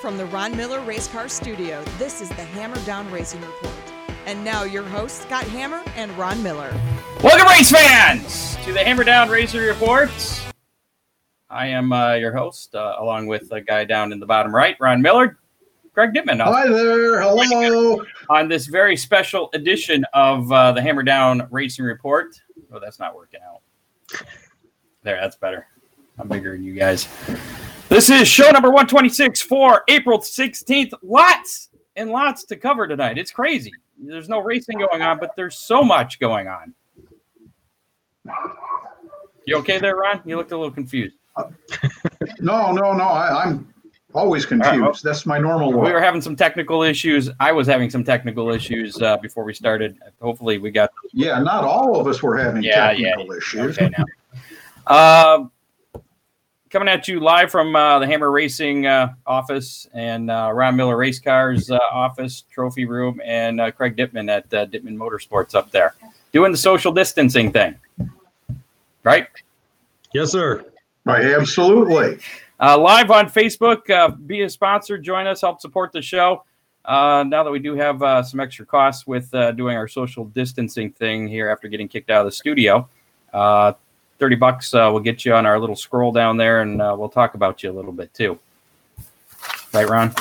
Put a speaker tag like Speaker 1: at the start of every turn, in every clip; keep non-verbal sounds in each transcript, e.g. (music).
Speaker 1: from the Ron Miller Race Car Studio, this is the Hammer Down Racing Report. And now your hosts, Scott Hammer and Ron Miller.
Speaker 2: Welcome, race fans, to the Hammer Down Racing Report. I am uh, your host, uh, along with the guy down in the bottom right, Ron Miller, Greg Dippman.
Speaker 3: Hi there. Hello.
Speaker 2: On this very special edition of uh, the Hammer Down Racing Report. Oh, that's not working out. There, that's better. I'm bigger than you guys. This is show number 126 for April 16th. Lots and lots to cover tonight. It's crazy. There's no racing going on, but there's so much going on. You okay there, Ron? You looked a little confused. (laughs)
Speaker 3: No, no, no. I, I'm always confused.
Speaker 2: Right, well,
Speaker 3: That's my normal
Speaker 2: We were having some technical issues. I was having some technical issues uh, before we started. Hopefully, we got
Speaker 3: Yeah, not all of us were having
Speaker 2: Yeah, yeah,
Speaker 3: technical issues.
Speaker 2: okay (laughs) now. Uh, coming at you live from uh, the Hammer Racing uh, office and uh, Ron Miller Race Cars uh, office, trophy room, and uh, Craig Dippman at uh, Dippman Motorsports up there, doing the social distancing thing. Right.
Speaker 4: Yes, sir.
Speaker 3: Right, absolutely.
Speaker 2: Uh, live on Facebook. Uh, be a sponsor. Join us. Help support the show. Uh, now that we do have uh, some extra costs with uh, doing our social distancing thing here after getting kicked out of the studio, uh, 30 bucks uh, will get you on our little scroll down there and uh, we'll talk about you a little bit too. Right, Ron?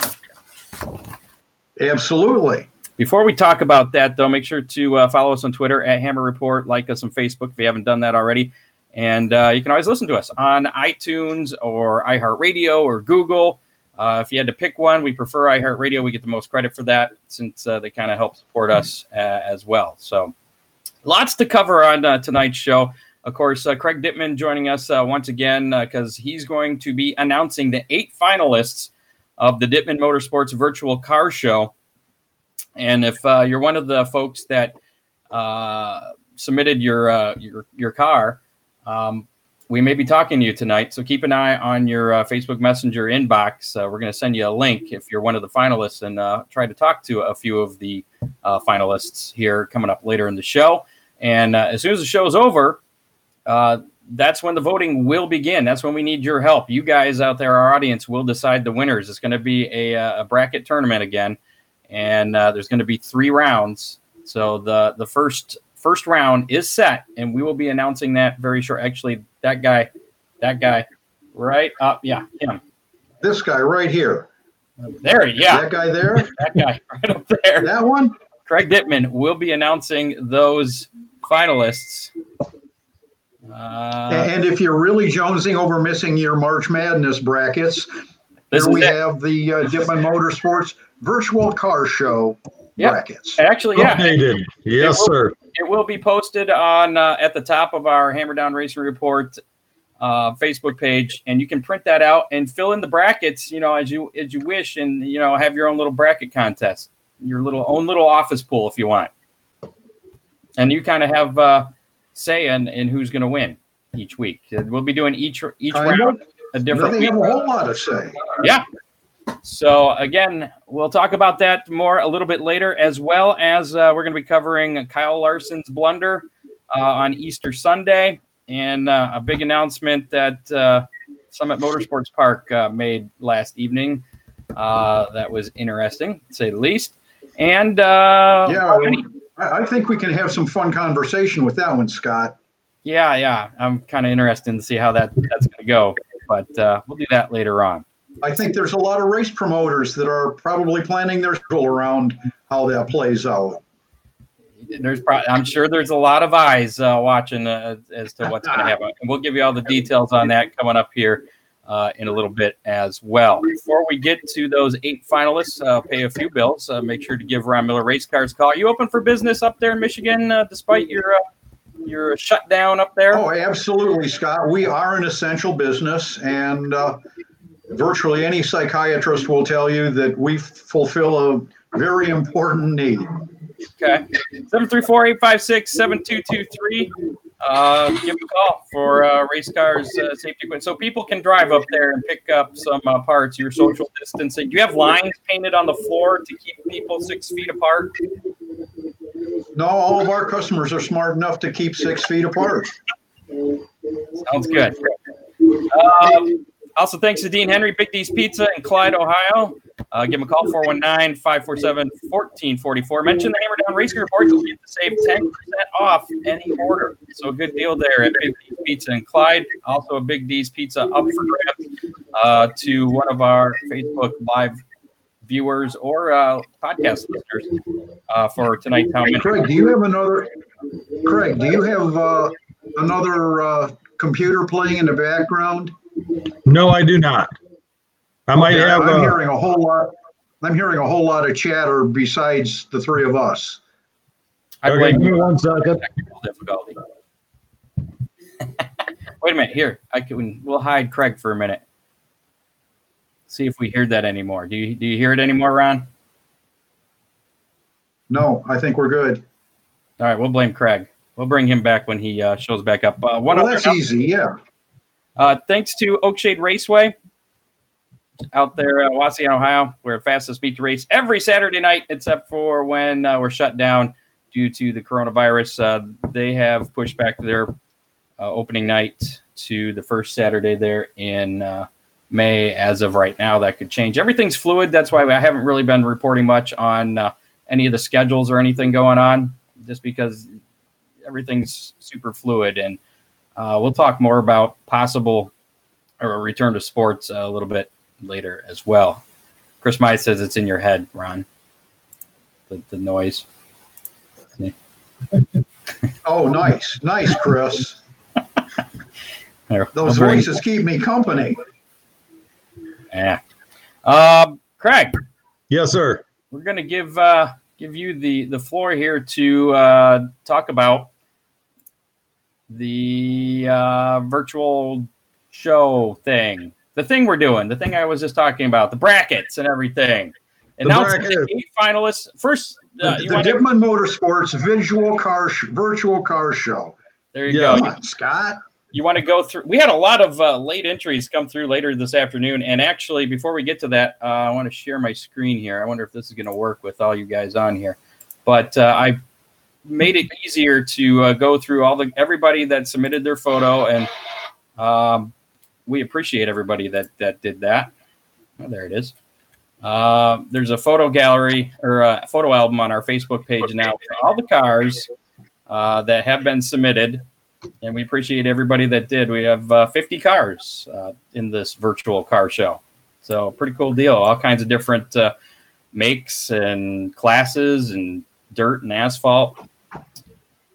Speaker 3: Absolutely.
Speaker 2: Before we talk about that, though, make sure to uh, follow us on Twitter at Hammer Report, like us on Facebook if you haven't done that already. And uh, you can always listen to us on iTunes or iHeartRadio or Google. Uh, if you had to pick one, we prefer iHeartRadio. We get the most credit for that since uh, they kind of help support us uh, as well. So lots to cover on uh, tonight's show. Of course, uh, Craig Dippman joining us uh, once again because he's going to be announcing the eight finalists of the Dippman Motorsports Virtual Car Show. And if uh, you're one of the folks that uh, submitted your uh, your your car, um, we may be talking to you tonight. So keep an eye on your uh, Facebook Messenger inbox. Uh, we're going to send you a link if you're one of the finalists, and uh, try to talk to a few of the uh, finalists here coming up later in the show. And uh, as soon as the show's over, uh, that's when the voting will begin. That's when we need your help. You guys out there, our audience, will decide the winners. It's going to be a, uh, a bracket tournament again, and uh, there's going to be three rounds. So the the first first round is set, and we will be announcing that very short. Actually, that guy, that guy, right up, yeah, him.
Speaker 3: This guy right here.
Speaker 2: There, yeah,
Speaker 3: That guy there. (laughs)
Speaker 2: that guy right up there.
Speaker 3: that one.
Speaker 2: Craig Dippman will be announcing those finalists. Uh,
Speaker 3: and if you're really jonesing over missing your March Madness brackets,
Speaker 2: this
Speaker 3: here
Speaker 2: is
Speaker 3: we
Speaker 2: it.
Speaker 3: have the uh, Dippman Motorsports Virtual Car Show
Speaker 2: Yep.
Speaker 3: brackets.
Speaker 2: Actually, yeah,
Speaker 4: Updated. Yes,
Speaker 2: will-
Speaker 4: sir.
Speaker 2: it will be posted on uh, at the top of our Hammer Down Racing Report uh, Facebook page, and you can print that out and fill in the brackets, you know, as you as you wish, and you know, have your own little bracket contest, your little own little office pool if you want, and you kind of have uh, say in who's going to win each week. We'll be doing each each
Speaker 3: I know.
Speaker 2: round a different
Speaker 3: They
Speaker 2: week.
Speaker 3: have a whole lot to say.
Speaker 2: Yeah. So again, we'll talk about that more a little bit later, as well as uh, we're going to be covering Kyle Larson's blunder uh, on Easter Sunday, and uh, a big announcement that uh, Summit Motorsports Park uh, made last evening. Uh, that was interesting, to say the least. And uh,
Speaker 3: Yeah, I, think we can have some fun conversation with that one, Scott.
Speaker 2: yeah, yeah, I'm kind of interested to see how that that's going to go, but uh, we'll do that later on.
Speaker 3: I think there's a lot of race promoters that are probably planning their schedule around how that plays out.
Speaker 2: there's probably I'm sure there's a lot of eyes uh, watching uh, as to what's going to happen. And we'll give you all the details on that coming up here uh, in a little bit as well. Before we get to those eight finalists, uh, pay a few bills. Uh, make sure to give Ron Miller Race Cars a call. Are you open for business up there in Michigan, uh, despite your uh, your shutdown up there?
Speaker 3: Oh, absolutely, Scott. We are an essential business, and uh, virtually any psychiatrist will tell you that we fulfill a very important need.
Speaker 2: Okay. 734-856-7223. Uh, give a call for uh, race cars uh, safety equipment. So people can drive up there and pick up some uh, parts, your social distancing. Do you have lines painted on the floor to keep people six feet apart?
Speaker 3: No, all of our customers are smart enough to keep six feet apart.
Speaker 2: Sounds good. Um, Also, thanks to Dean Henry, Big D's Pizza in Clyde, Ohio. Uh, give him a call, 419 547 1444. Mention the Hammer Down Racing Report. You'll get to save 10% off any order. So, a good deal there at Big D's Pizza in Clyde. Also, a Big D's Pizza up for grabs uh, to one of our Facebook Live viewers or uh, podcast listeners uh, for tonight.
Speaker 3: Hey, Craig, do you have another? Craig, do you have uh, another uh, computer playing in the background?
Speaker 4: No, I do not. I might
Speaker 3: Okay,
Speaker 4: have.
Speaker 3: I'm
Speaker 4: Uh,
Speaker 3: hearing a whole lot. I'm hearing a whole lot of chatter besides the three of us.
Speaker 2: I
Speaker 4: okay,
Speaker 2: blame
Speaker 4: give me
Speaker 2: you
Speaker 4: one second.
Speaker 2: technical difficulty. (laughs) Wait a minute. Here, I can. We'll hide Craig for a minute. See if we hear that anymore. Do you do you hear it anymore, Ron?
Speaker 3: No, I think we're good.
Speaker 2: All right, we'll blame Craig. We'll bring him back when he uh, shows back up. Uh, one
Speaker 3: Well,
Speaker 2: other
Speaker 3: that's easy. Yeah.
Speaker 2: Uh, thanks to Oakshade Raceway out there, uh, Wauseon, Ohio, where fastest beat to race every Saturday night, except for when uh, we're shut down due to the coronavirus. Uh, they have pushed back their uh, opening night to the first Saturday there in May. As of right now, that could change. Everything's fluid. That's why I haven't really been reporting much on any of the schedules or anything going on, just because everything's super fluid. And uh, we'll talk more about possible or a return to sports a little bit later as well. Chris Mai says it's in your head, Ron. The, the noise. (laughs)
Speaker 3: Oh, nice, nice, Chris. Those
Speaker 2: I'll bring-
Speaker 3: voices keep me company.
Speaker 2: Yeah. Um, Craig,
Speaker 4: Yes, sir.
Speaker 2: we're going to give uh, give you the the floor here to uh, talk about the uh, virtual show thing, the thing we're doing, the thing I was just talking about, the brackets and everything.
Speaker 4: And the
Speaker 2: Announcing the
Speaker 4: bracket.
Speaker 2: eight finalists. First, uh,
Speaker 3: the
Speaker 2: you
Speaker 3: the
Speaker 2: want
Speaker 3: Dippman Motorsports visual car sh- virtual car show.
Speaker 2: there you
Speaker 4: Yeah.
Speaker 2: go.
Speaker 3: On, Scott.
Speaker 2: you want to go through we had a lot of uh, late entries come through later this afternoon and actually before we get to that uh, i want to share my screen here i wonder if this is going to work with all you guys on here but uh, i made it easier to uh, go through all the everybody that submitted their photo and um, we appreciate everybody that that did that oh, there it is uh, there's a photo gallery or a photo album on our facebook page now all the cars uh, that have been submitted and we appreciate everybody that did. We have uh, 50 cars uh, in this virtual car show, so pretty cool deal. All kinds of different uh, makes and classes and dirt and asphalt.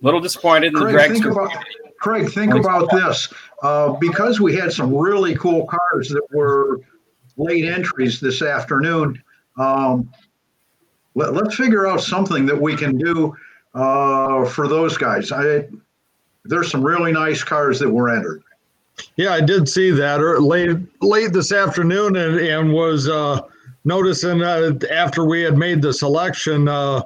Speaker 2: little disappointed in the
Speaker 3: Craig, think about Craig. Think about this. Uh, because we had some really cool cars that were late entries this afternoon. Um, let, let's figure out something that we can do uh, for those guys. I, there's some really nice cars that were entered.
Speaker 4: Yeah, I did see that or late late this afternoon, and, and was uh, noticing uh, after we had made the selection, uh,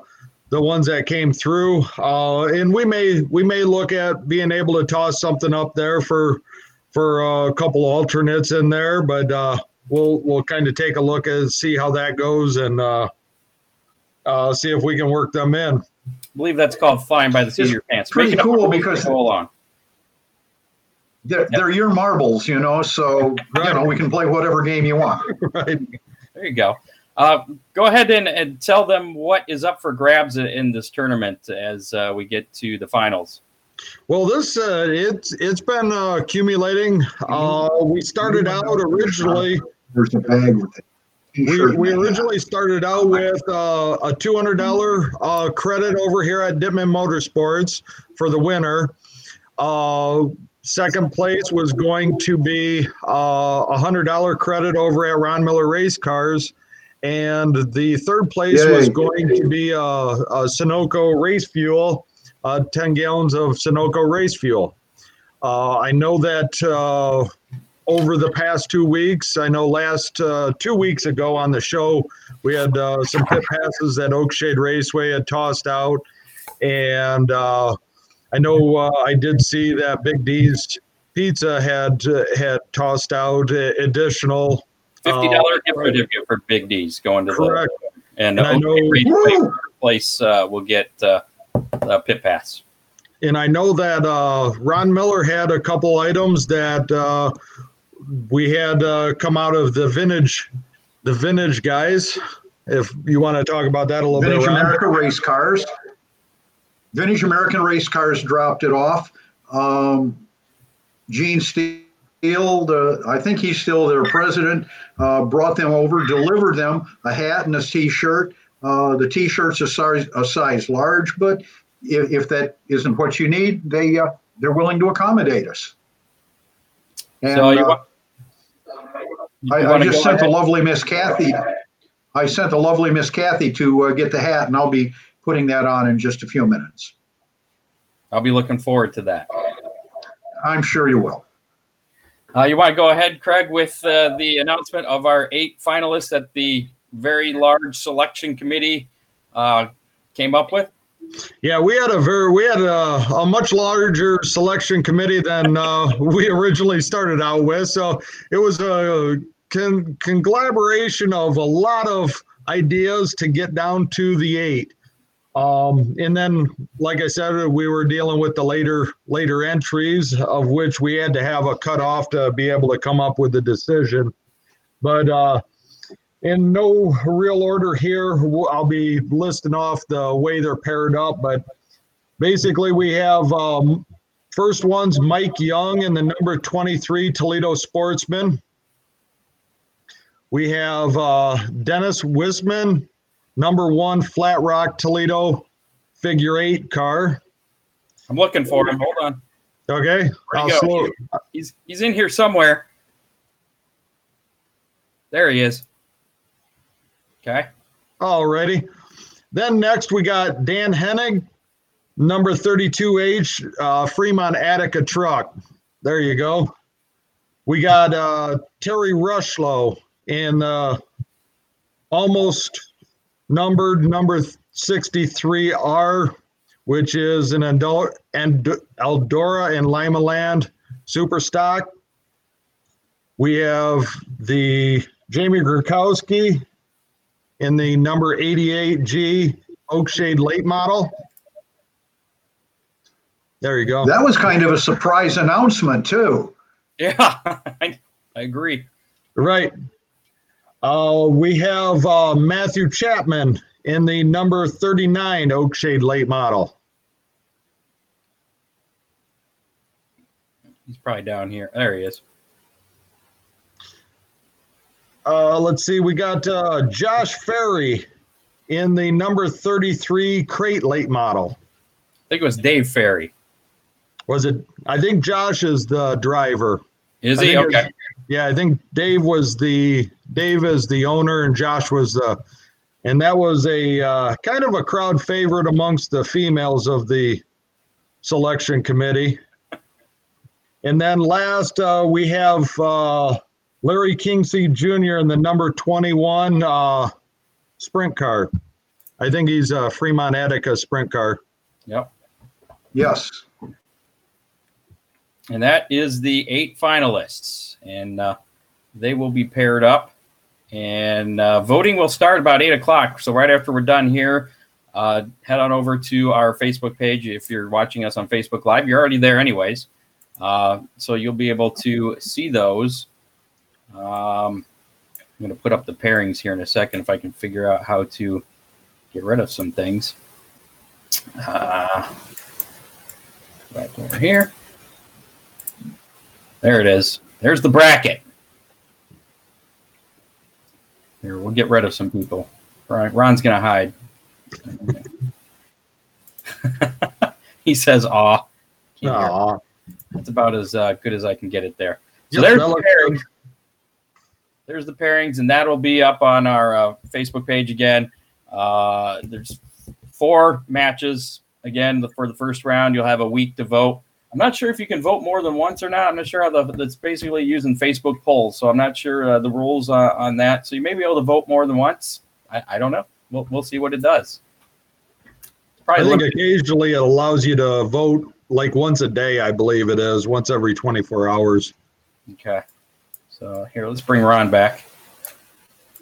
Speaker 4: the ones that came through, uh, and we may we may look at being able to toss something up there for for uh, a couple alternates in there, but uh, we'll we'll kind of take a look and see how that goes, and uh, uh, see if we can work them in.
Speaker 2: I believe that's called flying by the seat of your pants.
Speaker 3: pretty
Speaker 2: Make
Speaker 3: cool
Speaker 2: as
Speaker 3: because-
Speaker 2: go along.
Speaker 3: They're, they're your marbles, you know, so you know we can play whatever game you want. (laughs)
Speaker 4: right.
Speaker 2: There you go. Uh, go ahead and, and tell them what is up for grabs in this tournament as uh, we get to the finals.
Speaker 4: Well, this uh, it's it's been uh, accumulating. Uh, we started out originally.
Speaker 3: There's a bag with it.
Speaker 4: We, we originally started out with uh, a two hundred dollar uh, credit over here at Dippman Motorsports for the winner. Uh, second place was going to be uh, a hundred dollar credit over at Ron Miller Race Cars, and the third place was going to be a, a Sunoco race fuel, uh, ten gallons of Sunoco race fuel. Uh, I know that uh, over the past two weeks. I know last uh, two weeks ago on the show, we had uh, some pit passes that Oakshade Raceway had tossed out. And uh, I know uh, I did see that Big D's Pizza had uh, had tossed out uh, additional.
Speaker 2: Fifty dollar gift certificate for Big D's going to
Speaker 4: Correct.
Speaker 2: the and,
Speaker 4: And I
Speaker 2: uh,
Speaker 4: know-
Speaker 2: Raceway
Speaker 3: Woo!
Speaker 2: place uh, will get uh, a pit pass.
Speaker 4: And I know that uh, Ron Miller had a couple items that uh, we had uh, come out of the vintage, the vintage guys. If you want to talk about that a little
Speaker 3: Vintage
Speaker 4: bit, Ron.
Speaker 3: America race cars. Vintage American race cars dropped it off. Um, Gene The, I think he's still their president, uh, brought them over, delivered them a hat and a t-shirt. Uh, the t-shirt's a size, a size large, but if, if that isn't what you need, they uh, they're willing to accommodate us. And,
Speaker 2: so you,
Speaker 3: uh,
Speaker 2: wa- you
Speaker 3: I, I just sent the lovely Miss Kathy. I sent the lovely Miss Kathy to uh, get the hat, and I'll be putting that on in just a few minutes.
Speaker 2: I'll be looking forward to that.
Speaker 3: I'm sure you will.
Speaker 2: Uh, you want to go ahead, Craig, with uh, the announcement of our eight finalists that the very large selection committee uh, came up with?
Speaker 4: Yeah, we had a very we had a, a much larger selection committee than uh, (laughs) we originally started out with. So it was a con- conglomeration of a lot of ideas to get down to the eight. Um, and then, like I said, we were dealing with the later later entries, of which we had to have a cutoff to be able to come up with the decision. But uh, in no real order here. I'll be listing off the way they're paired up, but basically we have um, first one's Mike Young and the number 23 Toledo Sportsman. We have uh, Dennis Wisman, number one Flat Rock Toledo figure eight car.
Speaker 2: I'm looking for him. Hold on.
Speaker 4: Okay, I'll
Speaker 2: go?
Speaker 4: slow.
Speaker 2: He's he's in here somewhere. There he is. Okay.
Speaker 4: Alrighty. Then next we got Dan Hennig, number 32H, uh, Fremont Attica truck. There you go. We got uh, Terry Rushlow in uh, almost numbered number 63R, which is an Endo- and Eldora and Limaland super stock. We have the Jamie Gurkowski in the number 88G Oakshade late model. There you go.
Speaker 3: That was kind of a surprise announcement too. (laughs)
Speaker 2: Yeah, I, I agree.
Speaker 4: Right. Uh, we have uh, Mathew Chapman in the number 39 Oakshade late model.
Speaker 2: He's probably down here. There he is.
Speaker 4: Uh, let's see, we got uh, Josh Ferry in the number 33 crate late model.
Speaker 2: I think it was Dave Ferry.
Speaker 4: Was it? I think Josh is the driver.
Speaker 2: Is
Speaker 4: I
Speaker 2: he?
Speaker 4: think it was-
Speaker 2: Okay.
Speaker 4: Yeah, I think Dave was the Dave is the owner and Josh was the, and that was a uh, kind of a crowd favorite amongst the females of the selection committee. And then last uh, we have uh, Larry Kingseed Jr. in the number 21 uh, sprint car. I think he's a Fremont Attica sprint car.
Speaker 2: Yep.
Speaker 3: Yes.
Speaker 2: And that is the eight finalists. And uh, they will be paired up. And uh, voting will start about eight o'clock. So right after we're done here, uh, head on over to our Facebook page. If you're watching us on Facebook Live, you're already there anyways. Uh, so you'll be able to see those. Um, I'm going to put up the pairings here in a second if I can figure out how to get rid of some things. Uh, back over here. There it is. There's the bracket. Here, we'll get rid of some people. Ron, Ron's gonna hide. (laughs) he says, "Aw."
Speaker 4: Aw.
Speaker 2: That's about as uh, good as I can get it there. So there's the pairings. There's the pairings, and that'll be up on our uh, Facebook page again. Uh, there's four matches again for the first round. You'll have a week to vote. I'm not sure if you can vote more than once or not. I'm not sure how the, that's basically using Facebook polls, so I'm not sure uh, the rules uh, on that. So you may be able to vote more than once. I, I don't know. We'll, we'll see what it does.
Speaker 4: I think
Speaker 2: look-
Speaker 4: occasionally it allows you to vote like once a day, I believe it is, once every 24 hours.
Speaker 2: Okay. So here, let's bring Ron back.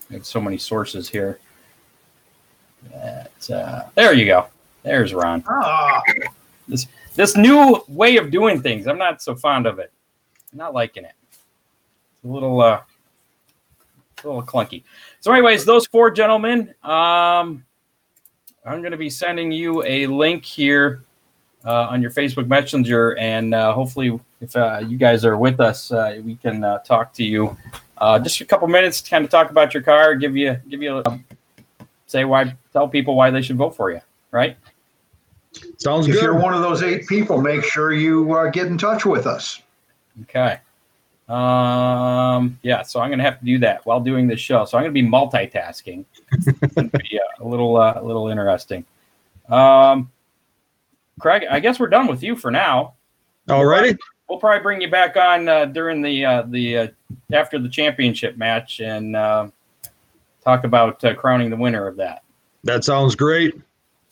Speaker 2: We have so many sources here. That, uh, there you go. There's Ron.
Speaker 3: Ah,
Speaker 2: This new way of doing things, I'm not so fond of it. I'm not liking it. It's a little uh, a little clunky. So, anyways, those four gentlemen, um, I'm going to be sending you a link here uh, on your Facebook Messenger, and uh, hopefully, if uh, you guys are with us, uh, we can uh, talk to you uh, just a couple minutes to kind of talk about your car, give you give you a, say why, tell people why they should vote for you, right?
Speaker 4: Sounds
Speaker 3: If
Speaker 4: good.
Speaker 3: you're one of those eight people, make sure you uh, get in touch with us.
Speaker 2: Okay. Um, yeah, so I'm gonna have to do that while doing this show. So I'm gonna be multitasking. yeah, a little, uh, a little interesting. Um, Craig, I guess we're done with you for now.
Speaker 4: Alrighty.
Speaker 2: We'll probably bring you back on uh, during the uh, the uh, after the championship match and uh, talk about uh, crowning the winner of that.
Speaker 4: That sounds great.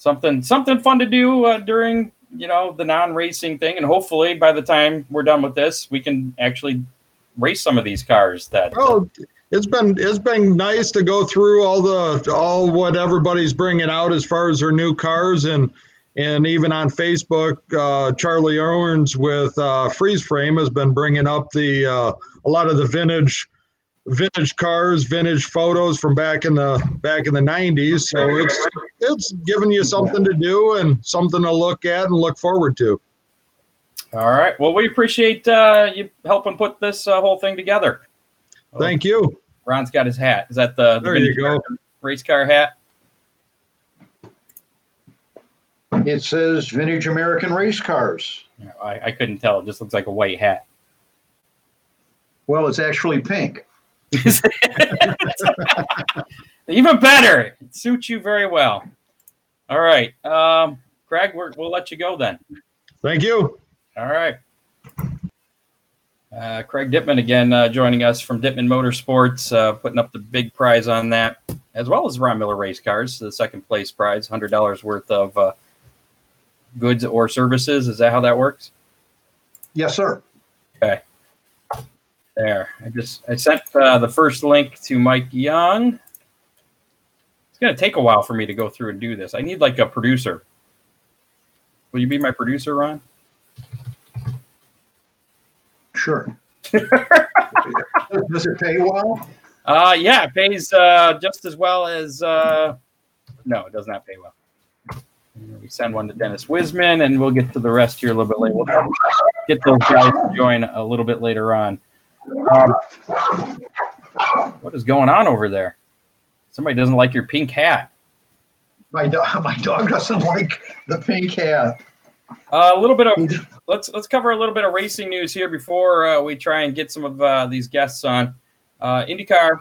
Speaker 2: Something something fun to do uh, during you know the non-racing thing, and hopefully by the time we're done with this, we can actually race some of these cars that
Speaker 4: Oh, it's been it's been nice to go through all the all what everybody's bringing out as far as their new cars and and even on Facebook, uh, Charlie Owens with uh, Freeze Frame has been bringing up the uh, a lot of the vintage vintage cars, vintage photos from back in the back in the '90s. So it's it's giving you something to do and something to look at and look forward to.
Speaker 2: All right. Well, we appreciate uh, you helping put this uh, whole thing together.
Speaker 4: Thank you.
Speaker 2: Ron's got his hat. Is that the, the
Speaker 4: There you
Speaker 2: vintage
Speaker 4: go.
Speaker 2: race car hat?
Speaker 3: It says Vintage American Race Cars.
Speaker 2: I, I couldn't tell. It just looks like a white hat.
Speaker 3: Well, it's actually pink. (laughs)
Speaker 2: Even better. It suits you very well. All right. Um, Craig, we're, we'll let you go then.
Speaker 4: Thank you.
Speaker 2: All right. Uh, Craig Dippman again uh, joining us from Dippman Motorsports, uh, putting up the big prize on that, as well as Ron Miller Race Cars, the second place prize, hundred dollars worth of uh, goods or services. Is that how that works?
Speaker 3: Yes, sir.
Speaker 2: There. I just I sent uh, the first link to Mike Young. It's gonna take a while for me to go through and do this. I need like a producer. Will you be my producer, Ron?
Speaker 3: Sure. (laughs) Does it pay well?
Speaker 2: Uh, yeah, it pays uh, just as well as. Uh, no, it does not pay well. We send one to Dennis Wisman, and we'll get to the rest here a little bit later. We'll get those guys to join a little bit later on. Um, what is going on over there? Somebody doesn't like your pink hat.
Speaker 3: My dog, (laughs) my dog doesn't like the pink hat.
Speaker 2: Uh, a little bit of let's let's cover a little bit of racing news here before uh, we try and get some of uh, these guests on. Uh, IndyCar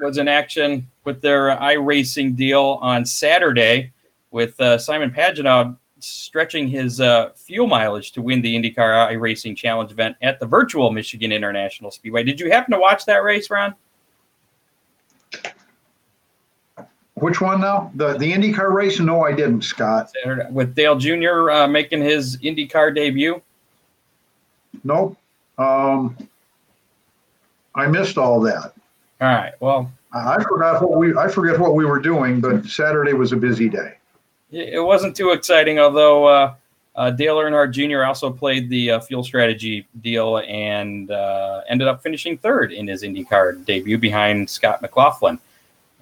Speaker 2: was in action with their iRacing deal on Saturday, with uh, Simon Pagenaud stretching his uh, fuel mileage to win the IndyCar iRacing Challenge event at the virtual Michigan International Speedway. Did you happen to watch that race, Ron?
Speaker 3: Which one now? The the IndyCar race? No, I didn't, Scott.
Speaker 2: Saturday, with Dale Jr. Uh, making his IndyCar debut.
Speaker 3: Nope. Um, I missed all that.
Speaker 2: All right. Well,
Speaker 3: I I forgot what we I forget what we were doing, but Saturday was a busy day.
Speaker 2: It wasn't too exciting, although uh, uh, Dale Earnhardt Jr. also played the uh, fuel strategy deal and uh, ended up finishing third in his IndyCar debut behind Scott McLaughlin.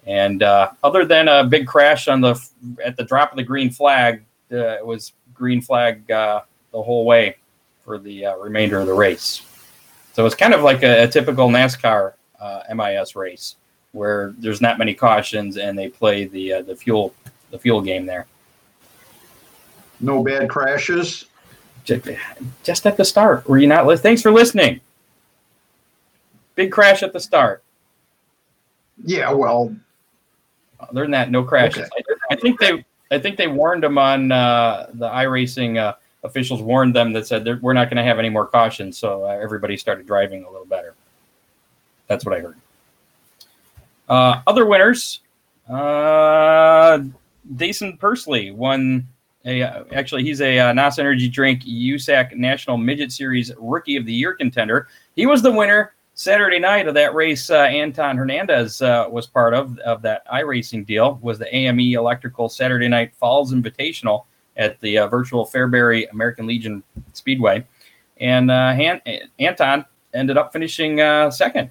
Speaker 2: And uh, other than a big crash on the at the drop of the green flag, uh, it was green flag the whole way for the remainder of the race. So it's kind of like a, a typical NASCAR MIS race where there's not many cautions and they play the the fuel the fuel game there.
Speaker 3: No bad crashes.
Speaker 2: Just, just at the start. Were you not? Li- Thanks for listening. Big crash at the start.
Speaker 3: Yeah, well,
Speaker 2: Other than that, no crashes. I, I think they, I think they warned them on uh, the iRacing uh, officials warned them that said we're not going to have any more cautions, so uh, everybody started driving a little better. That's what I heard. Uh, other winners, uh, Jason Persley won. A, actually, he's a uh, NOS Energy Drink USAC National Midget Series Rookie of the Year contender. He was the winner Saturday night of that race. Uh, Anton Hernandez uh, was part of of that iRacing deal. Was the AME Electrical Saturday Night Falls Invitational at the uh, virtual Fairbury American Legion Speedway, and uh, Han- Anton ended up finishing uh, second.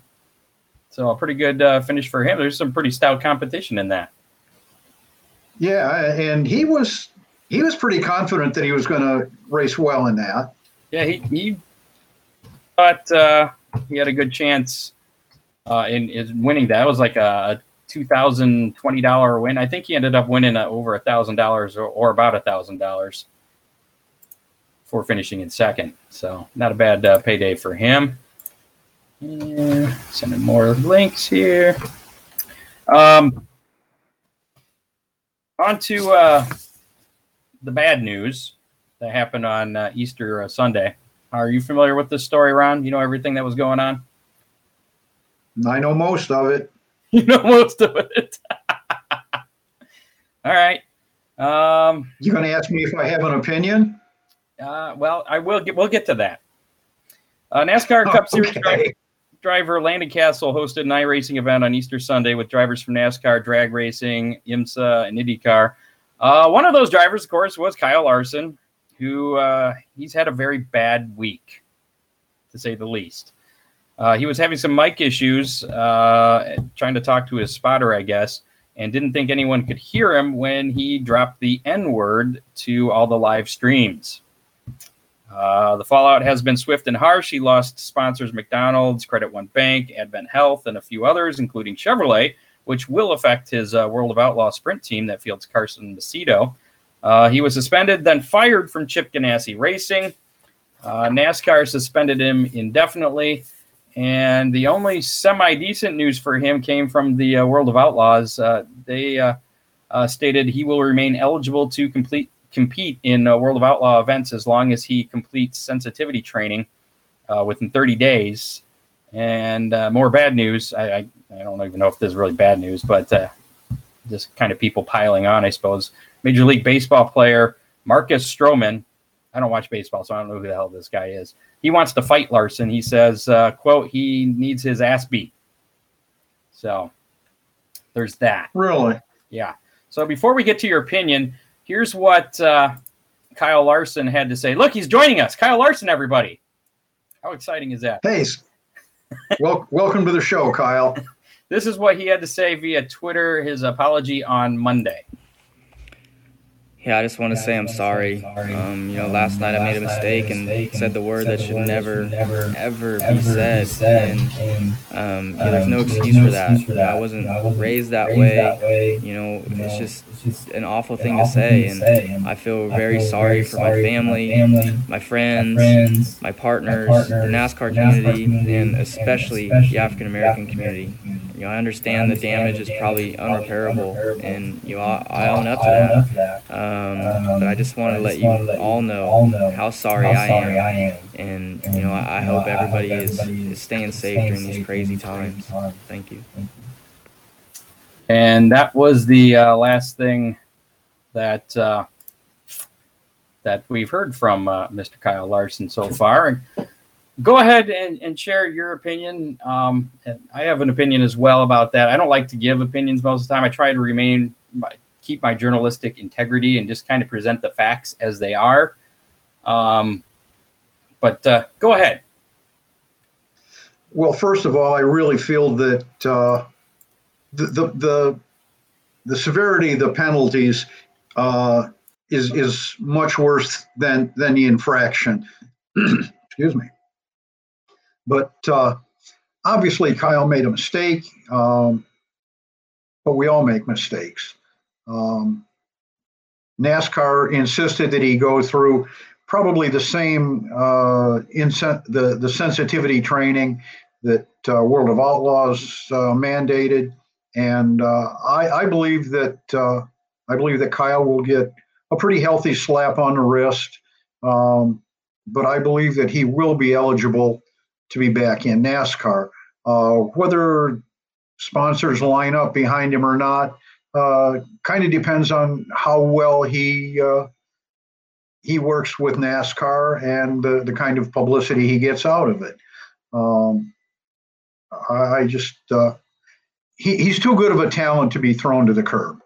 Speaker 2: So a pretty good uh, finish for him. There's some pretty stout competition in that.
Speaker 3: Yeah, and he was he was pretty confident that he was going to race well in that.
Speaker 2: Yeah, he he thought uh, he had a good chance uh, in, in winning that. It was like a two thousand twenty dollar win. I think he ended up winning uh, over a thousand dollars or about a thousand dollars for finishing in second. So not a bad uh, payday for him. Yeah, sending more links here. Um, on to uh, the bad news that happened on uh, Easter uh, Sunday. Are you familiar with this story, Ron? You know everything that was going on?
Speaker 3: I know most of it. (laughs)
Speaker 2: You know most of it. (laughs) All right. Um,
Speaker 3: you going to ask me if I have an opinion?
Speaker 2: Uh, well, I will get. We'll get to that. Uh, NASCAR Cup
Speaker 3: Okay. (laughs)
Speaker 2: Series driver, driver Landon Cassill hosted an iRacing event on Easter Sunday with drivers from NASCAR, drag racing, IMSA, and IndyCar. Uh, one of those drivers, of course, was Kyle Larson, who uh, he's had a very bad week, to say the least. Uh, he was having some mic issues, uh, trying to talk to his spotter, I guess, and didn't think anyone could hear him when he dropped the N word to all the live streams. Uh, the fallout has been swift and harsh. He lost sponsors McDonald's, Credit One Bank, Advent Health, and a few others, including Chevrolet, which will affect his uh, World of Outlaw sprint team that fields Carson Macedo. Uh, he was suspended, then fired from Chip Ganassi Racing. Uh, NASCAR suspended him indefinitely. And the only semi decent news for him came from the uh, World of Outlaws. Uh, they uh, uh, stated he will remain eligible to complete compete in World of Outlaw events as long as he completes sensitivity training within 30 days. And uh, more bad news. I, I, I don't even know if this is really bad news, but uh, just kind of people piling on, I suppose. Major League Baseball player Marcus Stroman. I don't watch baseball, so I don't know who the hell this guy is. He wants to fight Larson. He says, uh, "quote He needs his ass beat." So there's that.
Speaker 3: Really?
Speaker 2: Yeah. So before we get to your opinion, here's what uh, Kyle Larson had to say. Look, he's joining us. Kyle Larson, everybody. How exciting is that?
Speaker 3: Hey, well, welcome to the show, Kyle. (laughs)
Speaker 2: This is what he had to say via Twitter, his apology on Monday.
Speaker 5: Yeah, I just want to say I'm sorry. Um, you know, last night I made a mistake and said the word that should never, ever be said. And, um, you know, there's no excuse for that. I wasn't raised that way. You know, it's just an awful thing to say. And I feel very sorry for my family, my friends, my partners, the NASCAR community, and especially the African American community. You know, I understand the damage is probably unrepairable, and you know, I, I own up to that. Um, but I just want to let you all know how sorry I am, and you know, I, I hope everybody is, is staying safe during these crazy times. Thank you.
Speaker 2: And that was the uh, last thing that uh, that we've heard from uh, Mr. Kyle Larson so far. And go ahead and, and share your opinion. Um, and I have an opinion as well about that. I don't like to give opinions most of the time. I try to remain my, keep my journalistic integrity and just kind of present the facts as they are. Um, but uh, go ahead.
Speaker 3: Well, first of all, I really feel that uh, the, the the the severity of the penalties uh, is is much worse than than the infraction. (clears throat) Excuse me. But uh, obviously, Kyle made a mistake. Um, but we all make mistakes. Um, NASCAR insisted that he go through probably the same uh, insen- the the sensitivity training that uh, World of Outlaws uh, mandated, and uh, I, I believe that uh, I believe that Kyle will get a pretty healthy slap on the wrist, um, but I believe that he will be eligible to be back in NASCAR. Uh, whether sponsors line up behind him or not uh, kind of depends on how well he uh, he works with NASCAR and the, the kind of publicity he gets out of it. Um, I, just uh, he, he's too good of a talent to be thrown to the curb.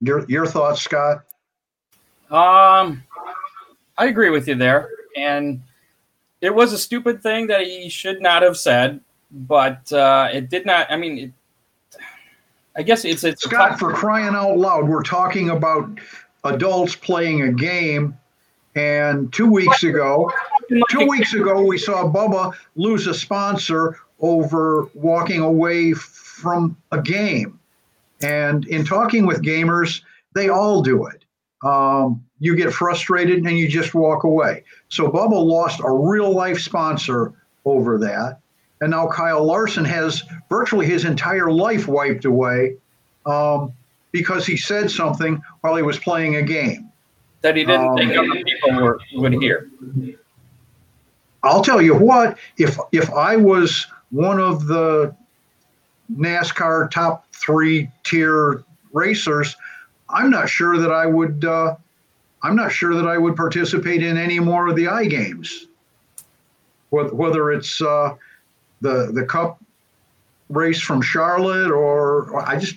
Speaker 3: Your your thoughts, Scott?
Speaker 2: Um, I agree with you there, and it was a stupid thing that he should not have said, but uh, it did not. I mean, it, I guess it's it's
Speaker 3: Scott for crying out loud. We're talking about adults playing a game, and two weeks ago, two weeks ago, we saw Bubba lose a sponsor over walking away from a game. And in talking with gamers, they all do it. Um, you get frustrated and you just walk away. So Bubba lost a real life sponsor over that. And now Kyle Larson has virtually his entire life wiped away um, because he said something while he was playing a game.
Speaker 2: That he didn't um, think other people were, would hear.
Speaker 3: I'll tell you what, if if I was one of the NASCAR top three tier racers, I'm not sure that I would. Uh, I'm not sure that I would participate in any more of the i games. Whether it's uh, the the Cup race from Charlotte or I just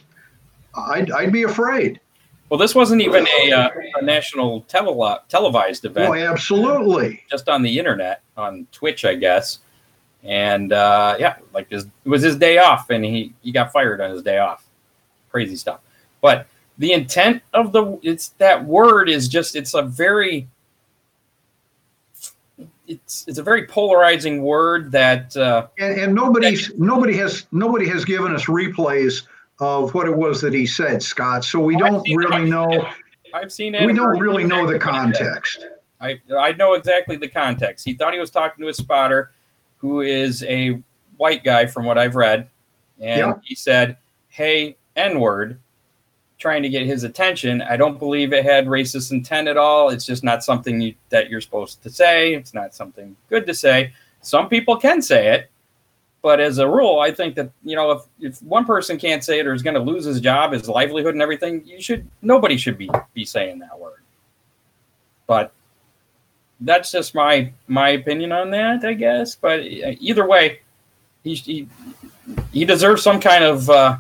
Speaker 3: I'd, I'd be afraid.
Speaker 2: Well, this wasn't even a, uh, a national tele- televised event.
Speaker 3: Oh, absolutely.
Speaker 2: Just on the internet, on Twitch, I guess. And uh, yeah, like this, it was his day off, and he he got fired on his day off. Crazy stuff. But the intent of the it's that word is just it's a very it's it's a very polarizing word that uh,
Speaker 3: and, and nobody's that, nobody has nobody has given us replays of what it was that he said, Scott. So we don't really know.
Speaker 2: I've seen it.
Speaker 3: We don't really know the context.
Speaker 2: I I know exactly the context. He thought he was talking to a spotter, who is a white guy from what I've read, and yeah. he said, "Hey, N word," trying to get his attention. I don't believe it had racist intent at all. It's just not something you, that you're supposed to say. It's not something good to say. Some people can say it, but as a rule, I think that you know if, if one person can't say it or is going to lose his job, his livelihood, and everything, you should nobody should be be saying that word. But that's just my my opinion on that, I guess. But either way, he he, he deserves some kind of uh,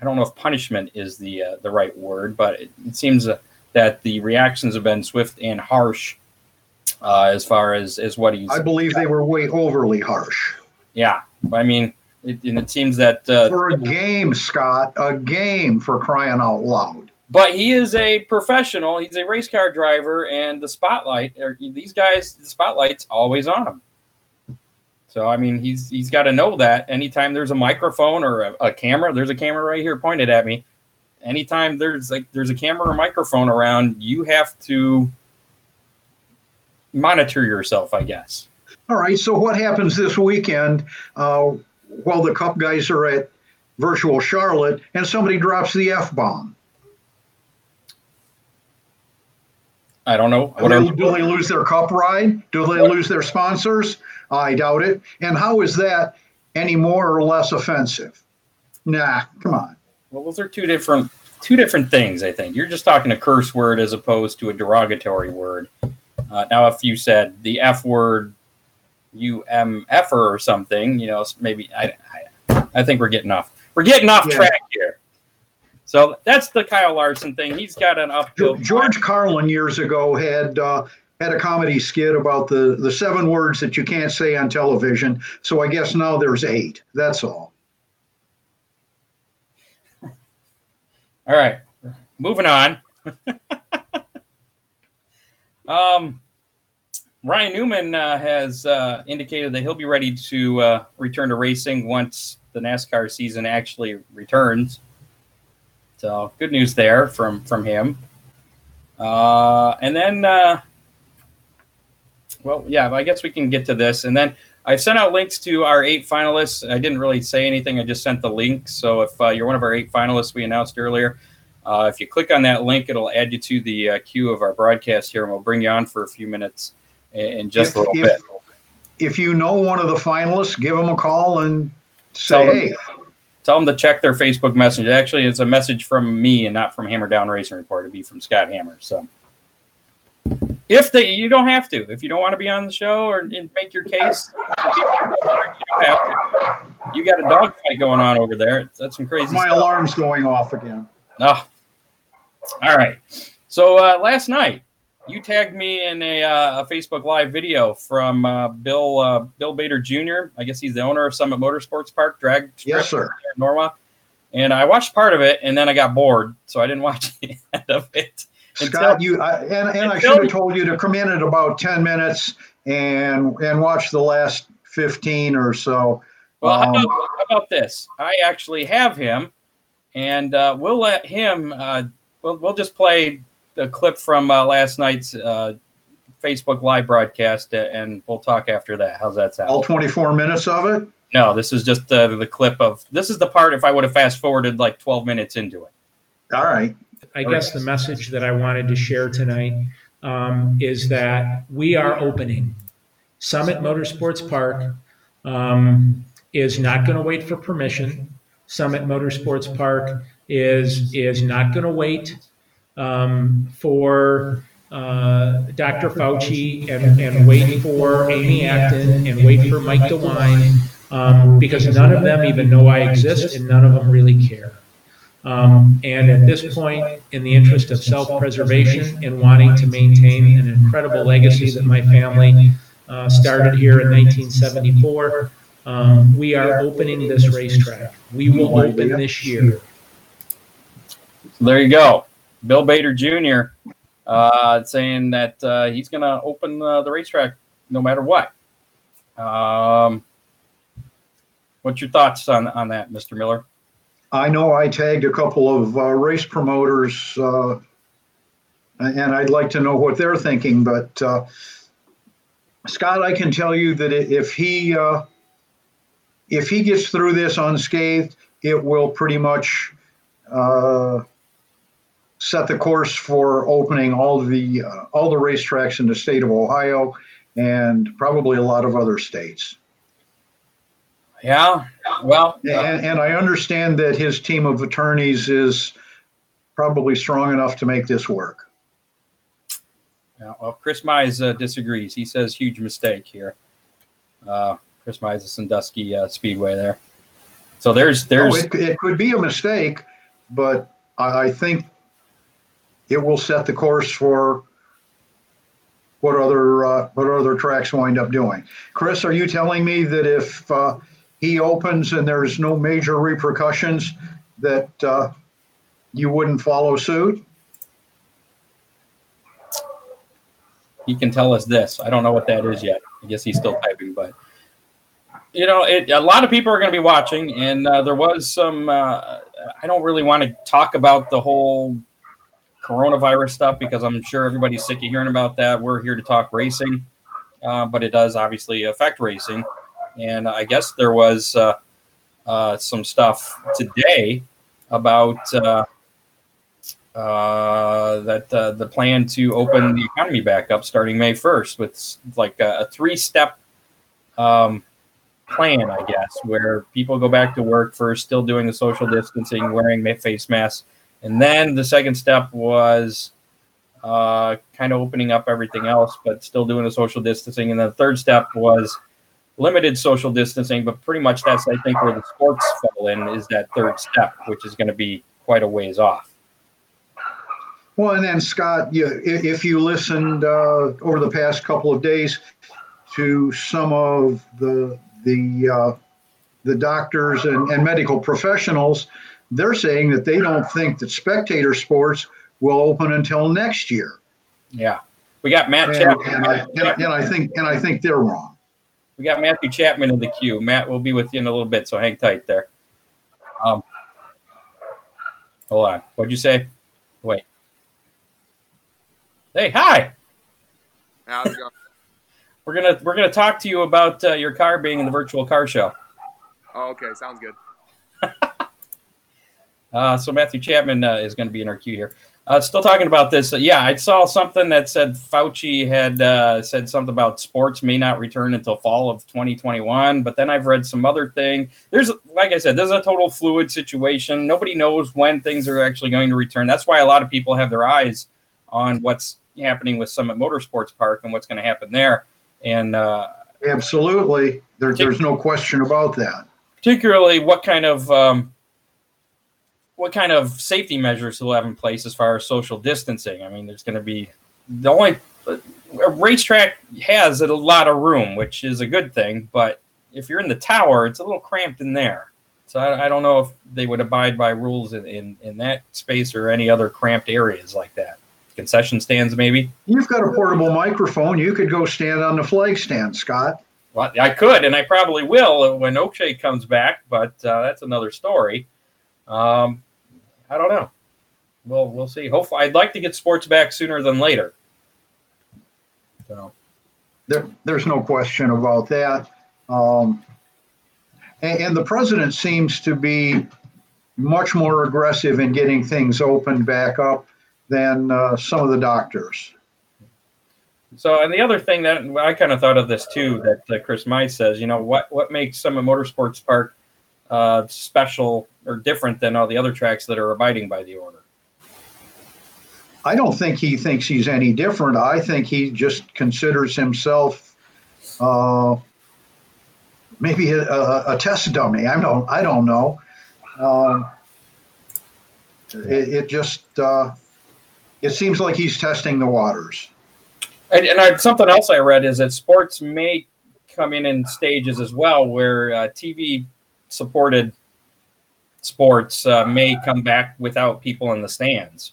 Speaker 2: I don't know if punishment is the uh, the right word, but it, it seems uh, that the reactions have been swift and harsh uh, as far as as what he's.
Speaker 3: I believe they were way overly harsh.
Speaker 2: Yeah, I mean, it, and it seems that uh,
Speaker 3: for a game, Scott, a game for crying out loud.
Speaker 2: But he is a professional. He's a race car driver, and the spotlight, these guys, the spotlight's always on him. So I mean, he's he's got to know that anytime there's a microphone or a, a, camera, there's a camera right here pointed at me. Anytime there's like there's a camera or microphone around, you have to monitor yourself, I guess.
Speaker 3: All right. So what happens this weekend uh, while the Cup guys are at Virtual Charlotte and somebody drops the f bomb?
Speaker 2: I don't know.
Speaker 3: Do they, do they, lose their cup ride? Do they lose their sponsors? I doubt it. And how is that any more or less offensive? Nah, come on.
Speaker 2: Well, those are two different two different things. I think you're just talking a curse word as opposed to a derogatory word. Uh, now, if you said the F word, UMF or something, you know, maybe I, I, I think we're getting off. We're getting off yeah. track here. So that's the Kyle Larson thing. He's got an uphill.
Speaker 3: George Carlin years ago had uh, had a comedy skit about the the seven words that you can't say on television. So I guess now there's eight. That's all. (laughs)
Speaker 2: All right, moving on. (laughs) Um, Ryan Newman uh, has uh, indicated that he'll be ready to uh, return to racing once the NASCAR season actually returns. So good news there from from him. Uh, and then, uh, well, yeah, I guess we can get to this. And then I sent out links to our eight finalists. I didn't really say anything. I just sent the link. So if uh, you're one of our eight finalists we announced earlier, uh, if you click on that link, it'll add you to the uh, queue of our broadcast here, and we'll bring you on for a few minutes in just if, a little
Speaker 3: if,
Speaker 2: bit.
Speaker 3: If you know one of the finalists, give them a call and say,
Speaker 2: tell
Speaker 3: hey.
Speaker 2: Them, tell them to check their Facebook message. Actually, it's a message from me and not from Hammer Down Racing Report. It'd be from Scott Hammer. So if they, you don't have to. If you don't want to be on the show or make your case, you don't have to. You got a dogfight going on over there. That's some crazy.
Speaker 3: My
Speaker 2: stuff.
Speaker 3: alarm's going off again.
Speaker 2: Oh, all right. So uh, last night, you tagged me in a, uh, a Facebook Live video from uh, Bill uh, Bill Bader Jr. I guess he's the owner of Summit Motorsports Park Drag.
Speaker 3: Yes, sir.
Speaker 2: in Norwalk. And I watched part of it, and then I got bored, so I didn't watch (laughs) the end of it.
Speaker 3: Scott, you I, and, and I should have told you to come in at about ten minutes and and watch the last fifteen or so.
Speaker 2: Well, how
Speaker 3: Um,
Speaker 2: about, how about this? I actually have him, and uh, we'll let him. Uh, we'll we'll just play the clip from uh, last night's uh, Facebook live broadcast, uh, and we'll talk after that. How's that sound?
Speaker 3: all twenty-four minutes of it.
Speaker 2: No, this is just uh, the clip of. This is the part if I would have fast forwarded like twelve minutes into it.
Speaker 3: All right.
Speaker 6: I guess the message that I wanted to share tonight um, is that we are opening. Summit Motorsports Park um, is not going to wait for permission. Summit Motorsports Park is is not going to wait um, for uh, Dr. Fauci and, and wait for Amy Acton and wait for Mike DeWine um, because none of them even know I exist and none of them really care. Um, and at this point, in the interest of self-preservation and wanting to maintain an incredible legacy that my family uh, started here in 1974, um, we are opening this racetrack. We will open this year.
Speaker 2: There you go, Bill Bader Jr. Uh, saying that uh, he's going to open uh, the racetrack no matter what. Um, what's your thoughts on on that, Mr. Miller?
Speaker 3: I know I tagged a couple of uh, race promoters, uh, and I'd like to know what they're thinking. But uh, Scott, I can tell you that if he uh, if he gets through this unscathed, it will pretty much uh, set the course for opening all the uh, all the racetracks in the state of Ohio and probably a lot of other states.
Speaker 2: Yeah. Well, uh,
Speaker 3: And, and I understand that his team of attorneys is probably strong enough to make this work.
Speaker 2: yeah, well, Chris Mize uh, disagrees. He says huge mistake here. Uh, Chris Mize of Sandusky uh, Speedway there. So there's
Speaker 3: Oh,
Speaker 2: there's
Speaker 3: it, it could be a mistake, but I, I think it will set the course for what other uh, what other tracks wind up doing. Chris, are you telling me that if uh, he opens and there's no major repercussions, that uh, you wouldn't follow suit?
Speaker 2: he can tell us this. I don't know what that is yet. I guess he's still typing, but you know, it, a lot of people are going to be watching, and uh, there was some. Uh, I don't really want to talk about the whole coronavirus stuff because I'm sure everybody's sick of hearing about that. We're here to talk racing, uh, but it does obviously affect racing, and I guess there was uh, uh, some stuff today about. Uh, that the plan to open the economy back up starting May 1st with like a, a three step um, plan, I guess, where people go back to work first, still doing the social distancing, wearing face masks. And then the second step was uh, kind of opening up everything else, but still doing the social distancing. And the third step was limited social distancing, but pretty much that's, I think, where the sports fall in is that third step, which is going to be quite a ways off.
Speaker 3: Well, and then Scott, you, if you listened uh, over the past couple of days to some of the the uh, the doctors and, and medical professionals, they're saying that they don't think that spectator sports will open until next year.
Speaker 2: Yeah. We got Matt
Speaker 3: And, and, I, and, and I think and I think they're wrong.
Speaker 2: We got Matthew Chapman in the queue. Matt will be with you in a little bit, so hang tight there. Um, hold on. What'd you say? Wait. Hey, hi.
Speaker 7: How's it going?
Speaker 2: We're gonna we're gonna talk to you about uh, your car being in the virtual car show.
Speaker 7: Oh, okay, sounds good. (laughs)
Speaker 2: Uh, so Matthew Chapman uh, is going to be in our queue here. Uh, still talking about this. Yeah, I saw something that said Fauci had uh, said something about sports may not return until fall of 2021. But then I've read some other thing. There's, like I said, there's a total fluid situation. Nobody knows when things are actually going to return. That's why a lot of people have their eyes on what's happening with Summit Motorsports Park and what's going to happen there. And uh,
Speaker 3: Absolutely, there, there's no question about that.
Speaker 2: particularly what kind of um, what kind of safety measures he'll have in place as far as social distancing. I mean, there's going to be the only a racetrack has a lot of room, which is a good thing. But if you're in the tower, it's a little cramped in there. So I, I don't know if they would abide by rules in, in, in that space or any other cramped areas like that. Concession stands, maybe.
Speaker 3: You've got a portable microphone. You could go stand on the flag stand, Scott.
Speaker 2: Well, I could, and I probably will when Oakshade comes back, but uh, that's another story. Um, I don't know. We'll we'll see. Hopefully, I'd like to get sports back sooner than later. So
Speaker 3: There, there's no question about that. Um, and, and the president seems to be much more aggressive in getting things opened back up than uh, some of the doctors.
Speaker 2: So, and the other thing that I kind of thought of this too, that uh, Chris Mize says, you know, what what makes Summit Motorsports Park uh, special or different than all the other tracks that are abiding by the order?
Speaker 3: I don't think he thinks he's any different. I think he just considers himself uh, maybe a, a, a test dummy. I don't. I don't know. Um, it, it just uh, it seems like he's testing the waters.
Speaker 2: And, and I, something else I read is that sports may come in in stages as well, where uh, TV supported sports uh, may come back without people in the stands.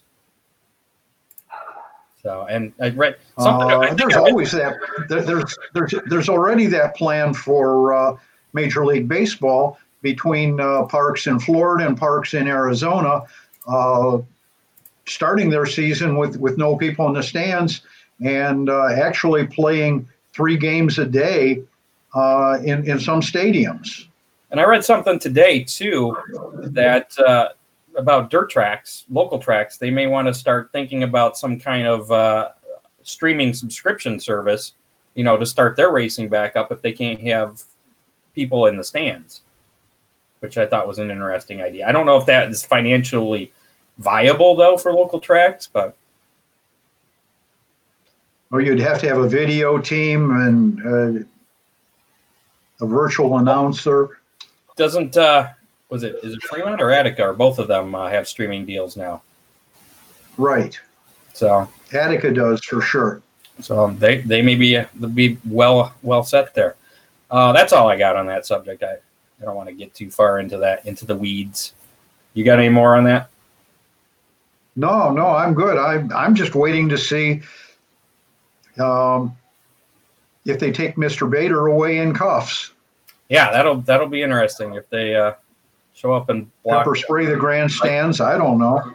Speaker 2: So, and I read something.
Speaker 3: Uh,
Speaker 2: I
Speaker 3: there's
Speaker 2: I read-
Speaker 3: always that. There, there's there's there's already that plan for uh, Major League Baseball between uh, parks in Florida and parks in Arizona, uh, starting their season with with no people in the stands and uh, actually playing three games a day uh, in in some stadiums.
Speaker 2: And I read something today too that uh, about dirt tracks, local tracks. They may want to start thinking about some kind of uh, streaming subscription service, you know, to start their racing back up if they can't have people in the stands, which I thought was an interesting idea. I don't know if that is financially viable though for local tracks, but
Speaker 3: Or you'd have to have a video team and uh, a virtual announcer.
Speaker 2: Doesn't uh, was it is it Fremont or Attica or both of them uh, have streaming deals now?
Speaker 3: Right.
Speaker 2: So
Speaker 3: Attica does for sure.
Speaker 2: So they they may be be well well set there. Uh, that's all I got on that subject. I, I don't want to get too far into that into the weeds. You got any more on that?
Speaker 3: No, no, I'm good. I'm I'm just waiting to see um, if they take Mr. Bader away in cuffs,
Speaker 2: Yeah, that'll that'll be interesting if they uh, show up and block.
Speaker 3: pepper spray the grandstands. I don't know.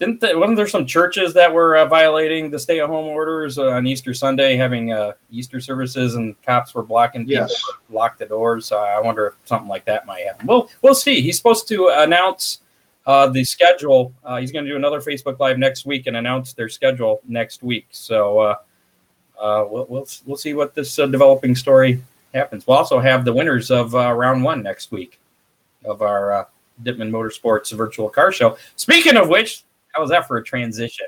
Speaker 2: Didn't they, wasn't there some churches that were uh, violating the stay-at-home orders uh, on Easter Sunday, having uh, Easter services, and cops were blocking people,
Speaker 3: Yes.
Speaker 2: lock the doors? I wonder if something like that might happen. Well, we'll see. He's supposed to announce uh, the schedule. Uh, he's going to do another Facebook Live next week and announce their schedule next week. So uh, uh, we'll, we'll we'll see what this uh, developing story happens. We'll also have the winners of uh, round one next week of our uh, Dippman Motorsports virtual car show. Speaking of which, how was that for a transition?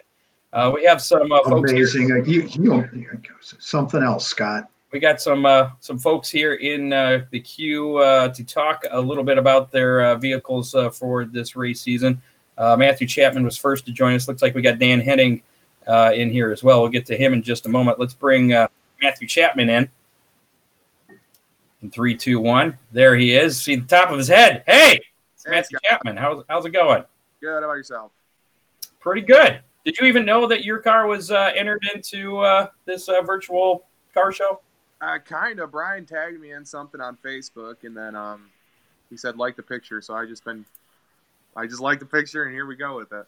Speaker 2: Uh, we have some uh, folks.
Speaker 3: Amazing. Uh, You, you something else, Scott.
Speaker 2: We got some uh, some folks here in uh, the queue uh, to talk a little bit about their uh, vehicles uh, for this race season. Uh, Matthew Chapman was first to join us. Looks like we got Dan Hennig uh, in here as well. We'll get to him in just a moment. Let's bring uh, Matthew Chapman in. In three, two, one. There he is. See the top of his head. Hey, it's
Speaker 7: Hey,
Speaker 2: Matthew. Chapman. How's how's it going?
Speaker 7: Good. How about yourself?
Speaker 2: Pretty good. Did you even know that your car was uh, entered into uh, this uh, virtual car show?
Speaker 7: Uh, kind of. Brian tagged me in something on Facebook, and then um, he said like the picture. So I just been, I just like the picture, and here we go with it.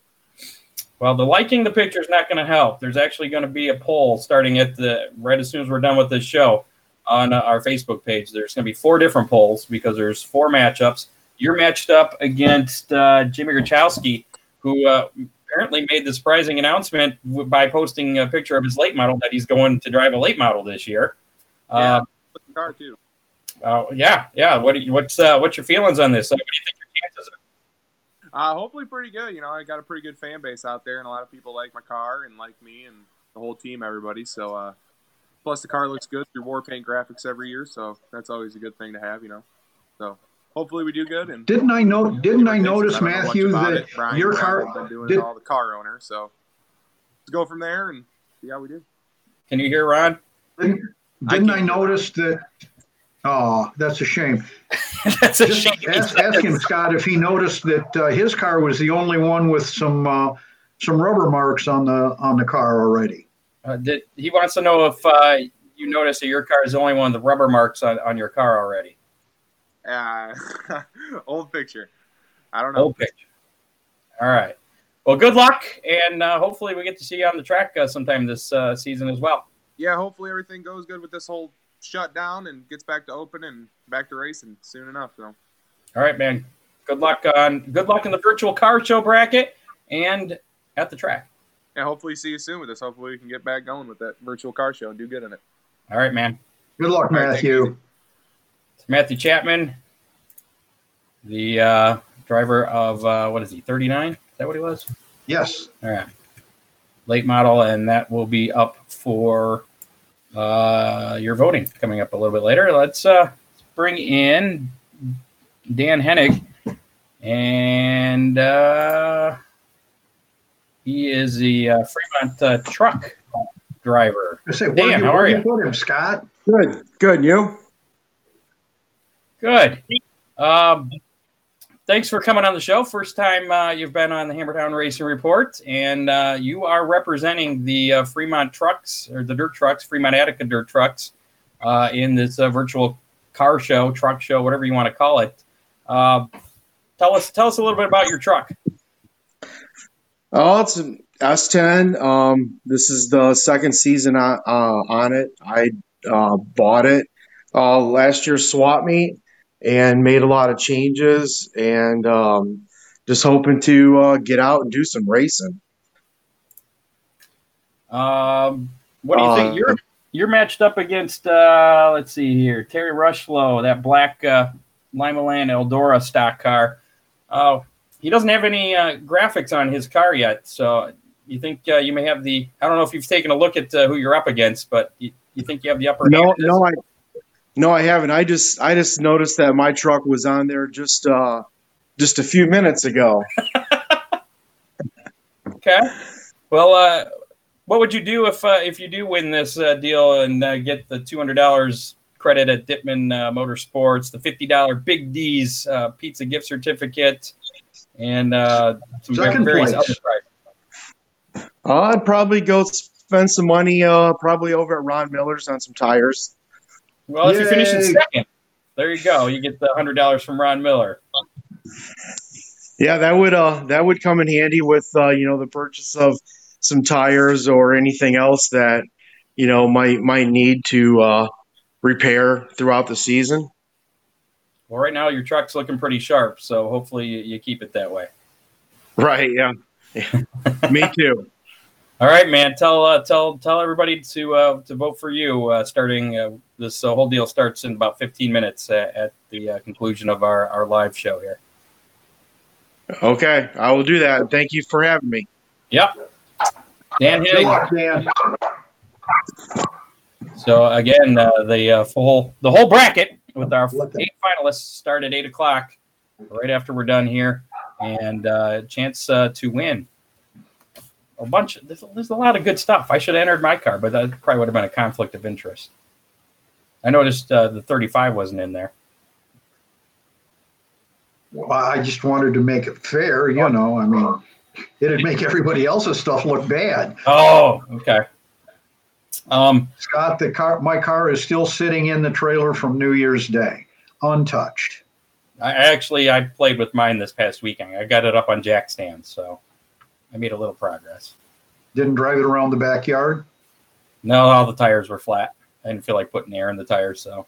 Speaker 2: Well, the liking the picture is not going to help. There's actually going to be a poll starting at the right as soon as we're done with this show on uh, our Facebook page. There's going to be four different polls because there's four matchups. You're matched up against uh, Jimmy Grachowski, who uh, apparently made the surprising announcement by posting a picture of his late model that he's going to drive a late model this year. Uh,
Speaker 7: Look the car too.
Speaker 2: uh, yeah, yeah. What you, what's uh, what's your feelings on this? Uh, what do you think your chances are?
Speaker 7: Uh, hopefully pretty good. You know, I got a pretty good fan base out there, and a lot of people like my car and like me and the whole team, everybody. So, uh, plus the car looks good through war paint graphics every year, so that's always a good thing to have, you know. So, hopefully we do good. And
Speaker 3: Didn't I know? Didn't I notice,
Speaker 7: don't know much
Speaker 3: Matthew, that
Speaker 7: it. Brian
Speaker 3: your
Speaker 7: Brown
Speaker 3: car?
Speaker 7: been doing
Speaker 3: did-
Speaker 7: it all the car owner. So let's go from there and see how we do.
Speaker 2: Can you hear Ron?
Speaker 3: Didn't, didn't I, notice that? Oh, that's a shame. (laughs)
Speaker 2: That's a
Speaker 3: Just
Speaker 2: shame.
Speaker 3: ask, ask him, Scott, if he noticed that uh, his car was the only one with some uh, some rubber marks on the on the car already.
Speaker 2: Uh, did, he wants to know if uh, you notice that your car is the only one with the rubber marks on, on your car already.
Speaker 7: Uh, (laughs) old picture. I don't know.
Speaker 2: Old picture. All right. Well, good luck, and uh, hopefully we get to see you on the track uh, sometime this uh, season as well.
Speaker 7: Yeah, hopefully everything goes good with this whole shutdown and gets back to open and back to racing soon enough. So.
Speaker 2: All right, man. Good luck on good luck in the virtual car show bracket and at the track.
Speaker 7: Yeah, hopefully see you soon with us. Hopefully we can get back going with that virtual car show and do good in it.
Speaker 2: All right, man.
Speaker 3: Good luck,
Speaker 7: All right,
Speaker 3: Matthew.
Speaker 2: It's Matthew Chapman, the uh, driver of uh, what is he? Thirty nine. Is that what he was?
Speaker 3: Yes.
Speaker 2: All right. Late model, and that will be up for uh, your voting coming up a little bit later. Let's uh, bring in Dan Hennig, and uh, he is the uh, Fremont uh, truck driver.
Speaker 3: I say,
Speaker 2: Dan,
Speaker 3: you,
Speaker 2: how are
Speaker 3: you
Speaker 2: you?
Speaker 3: him, Scott?
Speaker 8: Good, good. You?
Speaker 2: Good. Um, thanks for coming on the show. First time uh, you've been on the Hammer Down Racing Report, and uh, you are representing the uh, Fremont trucks or the dirt trucks, Fremont Attica dirt trucks, uh, in this uh, virtual car show, truck show, whatever you want to call it. Uh, tell us, tell us a little bit about your truck.
Speaker 8: Oh, it's an S10. Um, this is the second season on, uh, on it. I uh, bought it uh, last year's swap meet and made a lot of changes and um, just hoping to uh, get out and do some racing.
Speaker 2: Um, what do you
Speaker 8: Uh,
Speaker 2: think? You're you're matched up against. Uh, let's see here, Terry Rushlow, that black uh, Limaland Eldora stock car. Oh, he doesn't have any uh, graphics on his car yet, so you think uh, you may have the. I don't know if you've taken a look at uh, who you're up against, but you, you think you have the upper
Speaker 8: No, no, I no, I haven't. I just I just noticed that my truck was on there just uh, just a few minutes ago. (laughs)
Speaker 2: Okay. Well, uh, what would you do if uh, if you do win this uh, deal and uh, get the two hundred dollars credit at Dippman uh, Motorsports, the fifty dollar Big D's uh, pizza gift certificate, and uh, some
Speaker 3: Second
Speaker 2: various
Speaker 3: place.
Speaker 2: other
Speaker 8: I'd probably go spend some money uh, probably over at Ron Miller's on some tires.
Speaker 2: Well, if you finish in second, there you go. You get the hundred dollars from Ron Miller.
Speaker 8: Yeah, that would uh that would come in handy with uh, you know the purchase of some tires or anything else that you know might might need to uh, repair throughout the season.
Speaker 2: Well, right now your truck's looking pretty sharp, so hopefully you, you keep it that way.
Speaker 8: Right. Yeah. yeah. (laughs) Me too.
Speaker 2: All right, man. Tell uh, tell tell everybody to uh, to vote for you. Uh, starting uh, this uh, whole deal starts in about 15 minutes uh, at the uh, conclusion of our, our live show here.
Speaker 8: Okay, I will do that. Thank you for having me.
Speaker 2: Yep. Dan
Speaker 3: Good
Speaker 2: Hennig.
Speaker 3: luck, Dan.
Speaker 2: So again, uh, the uh, full the whole bracket with our eight finalists start at eight o'clock, right after we're done here, and uh, chance uh, to win a bunch. There's, there's a lot of good stuff. I should have entered my car, but that probably would have been a conflict of interest. I noticed uh, the 35 wasn't in there.
Speaker 3: Well, I just wanted to make it fair, you know. I mean, it'd make everybody else's stuff look bad.
Speaker 2: Oh, okay. Um,
Speaker 3: Scott, the car, my car is still sitting in the trailer from New Year's Day, untouched.
Speaker 2: I actually I played with mine this past weekend. I got it up on jack stands, so I made a little progress.
Speaker 3: Didn't drive it around the backyard.
Speaker 2: No, all the tires were flat. I didn't feel like putting air in the tires, so.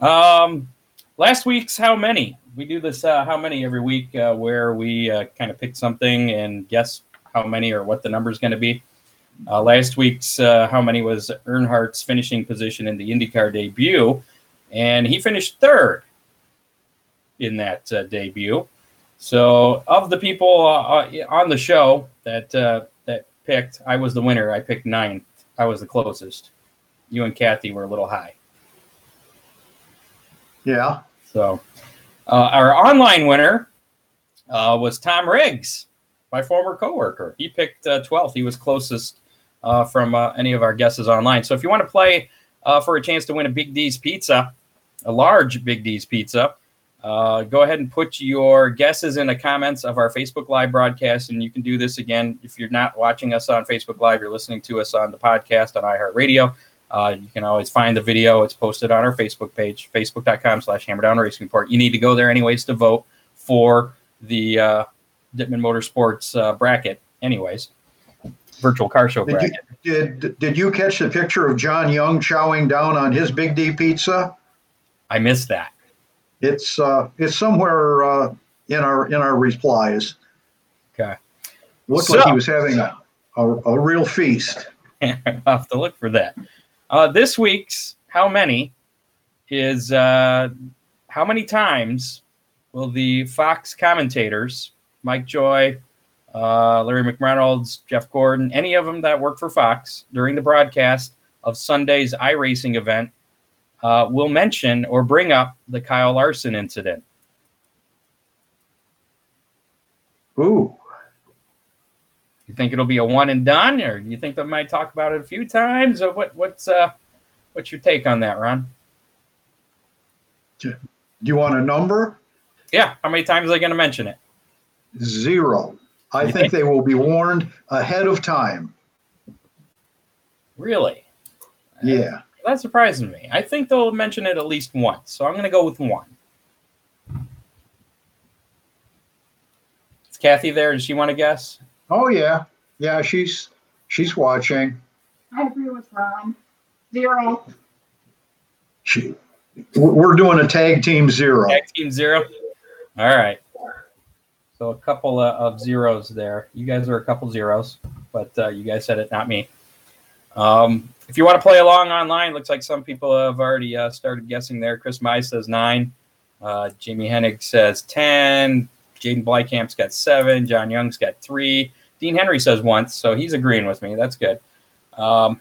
Speaker 2: (laughs) um, last week's how many? We do this uh, how many every week, uh, where we uh, kind of pick something and guess how many or what the number is going to be. Uh, last week's uh, how many was Earnhardt's finishing position in the IndyCar debut, and he finished third in that uh, debut. So, of the people uh, uh, on the show that uh, that picked, I was the winner. I picked ninth. I was the closest. You and Kathy were a little high.
Speaker 3: Yeah.
Speaker 2: So, uh, our online winner uh, was Tom Riggs, my former coworker. He picked uh, 12th. He was closest uh, from uh, any of our guesses online. So if you want to play uh, for a chance to win a Big D's pizza, a large Big D's pizza, uh, go ahead and put your guesses in the comments of our Facebook Live broadcast. And you can do this again if you're not watching us on Facebook Live, you're listening to us on the podcast on iHeartRadio. Uh, you can always find the video. It's posted on our Facebook page, facebook.com slash hammerdown racing report. You need to go there anyways to vote for the uh, Dippman Motorsports uh, bracket, anyways. Virtual car show
Speaker 3: Did
Speaker 2: bracket.
Speaker 3: you, did, did you catch the picture of John Young chowing down on his Big D pizza?
Speaker 2: I missed that.
Speaker 3: It's uh, it's somewhere uh, in our in our replies.
Speaker 2: Okay.
Speaker 3: Looked
Speaker 2: So-
Speaker 3: like he was having a, a, a real feast. (laughs)
Speaker 2: I'll have to look for that. Uh, this week's how many is uh, how many times will the Fox commentators, Mike Joy, uh, Larry McReynolds, Jeff Gordon, any of them that work for Fox during the broadcast of Sunday's iRacing event, uh, will mention or bring up the Kyle Larson incident?
Speaker 3: Ooh,
Speaker 2: You think it'll be a one and done, or you think they might talk about it a few times, or what? What's uh, what's your take on that, Ron?
Speaker 3: do you want a number?
Speaker 2: Yeah, how many times are they going to mention it?
Speaker 3: Zero. I think
Speaker 2: think-
Speaker 3: they will be warned ahead of time.
Speaker 2: Really?
Speaker 3: Uh, yeah.
Speaker 2: That surprises me. I think they'll mention it at least once, so I'm going to go with one. Is Kathy there? Does she want to guess?
Speaker 3: Oh yeah. Yeah, she's she's watching.
Speaker 9: I agree with Ron. Zero.
Speaker 3: She we're doing a tag team zero.
Speaker 2: Tag team zero. All right. So a couple of, zeros there. You guys are a couple zeros, but uh, you guys said it, not me. Um, if you want to play along online, looks like some people have already uh, started guessing there. Chris Mize says nine. Uh, Jamie Hennig says 10. Jaden Blykamp's got seven. John Young's got three. Dean Henry says once, so he's agreeing with me. That's good. Um,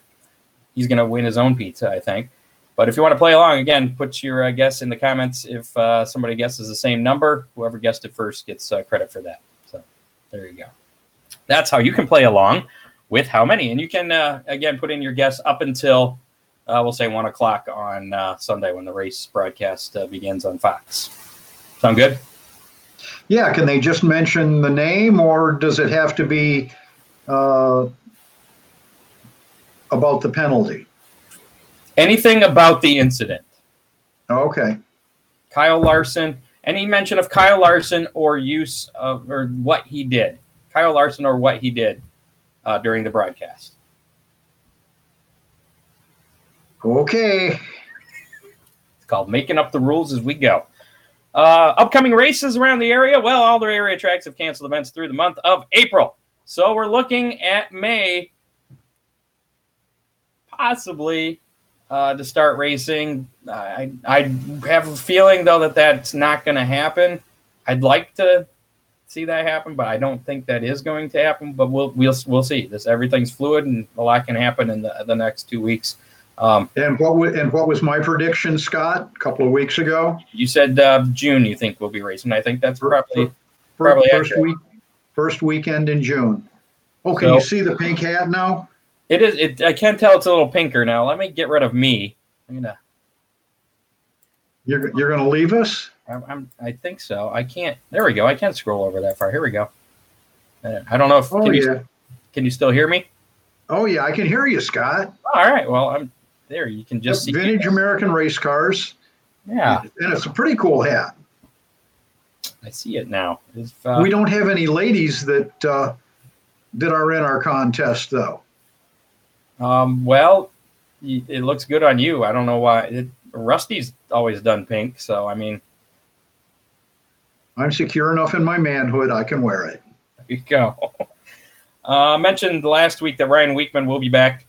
Speaker 2: he's going to win his own pizza, I think. But if you want to play along, again, put your uh, guess in the comments. If uh, somebody guesses the same number, whoever guessed it first gets uh, credit for that. So there you go. That's how you can play along with how many. And you can, uh, again, put in your guess up until, uh, we'll say, 1 o'clock on uh, Sunday when the race broadcast begins on Fox. Sound good?
Speaker 3: Yeah, can they just mention the name or does it have to be about the penalty?
Speaker 2: Anything about the incident?
Speaker 3: Okay.
Speaker 2: Kyle Larson, any mention of Kyle Larson or use of or what he did? Kyle Larson or what he did uh, during the broadcast?
Speaker 3: Okay.
Speaker 2: It's called Making Up the Rules as We Go. Uh, upcoming races around the area. Well, all the area tracks have canceled events through the month of April. So we're looking at May, possibly, uh, to start racing. I, I have a feeling, though, that that's not going to happen. I'd like to see that happen, but I don't think that is going to happen. But we'll we'll we'll see. This everything's fluid, and a lot can happen in the the next two weeks. Um,
Speaker 3: And what and what was my prediction, Scott, a couple of weeks ago?
Speaker 2: You said uh, June. You think we'll be racing? I think that's probably
Speaker 3: Fir-
Speaker 2: Probably
Speaker 3: first
Speaker 2: accurate.
Speaker 3: week, first weekend in June. Oh, can
Speaker 2: So-
Speaker 3: you see the pink hat now?
Speaker 2: It is. It, I can tell it's a little pinker now. Let me get rid of me. I'm gonna.
Speaker 3: You're you're going to leave us?
Speaker 2: I'm, I'm. I think so. I can't. There we go. I can't scroll over that far. Here we go. Uh, I don't know if.
Speaker 3: Oh
Speaker 2: can, you,
Speaker 3: yeah.
Speaker 2: can you still hear me?
Speaker 3: Oh yeah, I can hear you, Scott.
Speaker 2: All right. Well, I'm there. You can just see.
Speaker 3: Vintage American race cars,
Speaker 2: Yeah,
Speaker 3: and it's a pretty cool hat.
Speaker 2: I see it now. If, uh,
Speaker 3: we don't have any ladies that uh, that are in our contest though.
Speaker 2: Um, well, it looks good on you. I don't know why. It, Rusty's always done pink, so I mean,
Speaker 3: I'm secure enough in my manhood; I can wear it.
Speaker 2: There you go. (laughs) Uh, I mentioned last week that Ryan Weekman will be back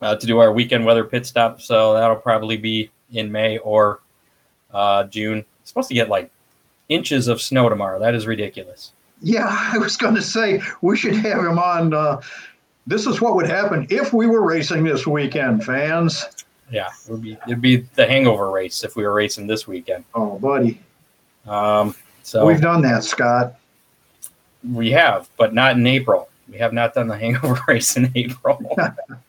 Speaker 2: uh, to do our weekend weather pit stop, so that'll probably be in May or uh, June. It's supposed to get like inches of snow tomorrow. That is ridiculous.
Speaker 3: Yeah, (laughs) I was going to say we should have him on. This is what would happen if we were racing this weekend, fans.
Speaker 2: Yeah, it would be it'd be the hangover race if we were racing this weekend.
Speaker 3: Oh, buddy,
Speaker 2: Um, so
Speaker 3: we've done that, Scott.
Speaker 2: We have, but not in April. We have not done the (laughs) hangover race in April.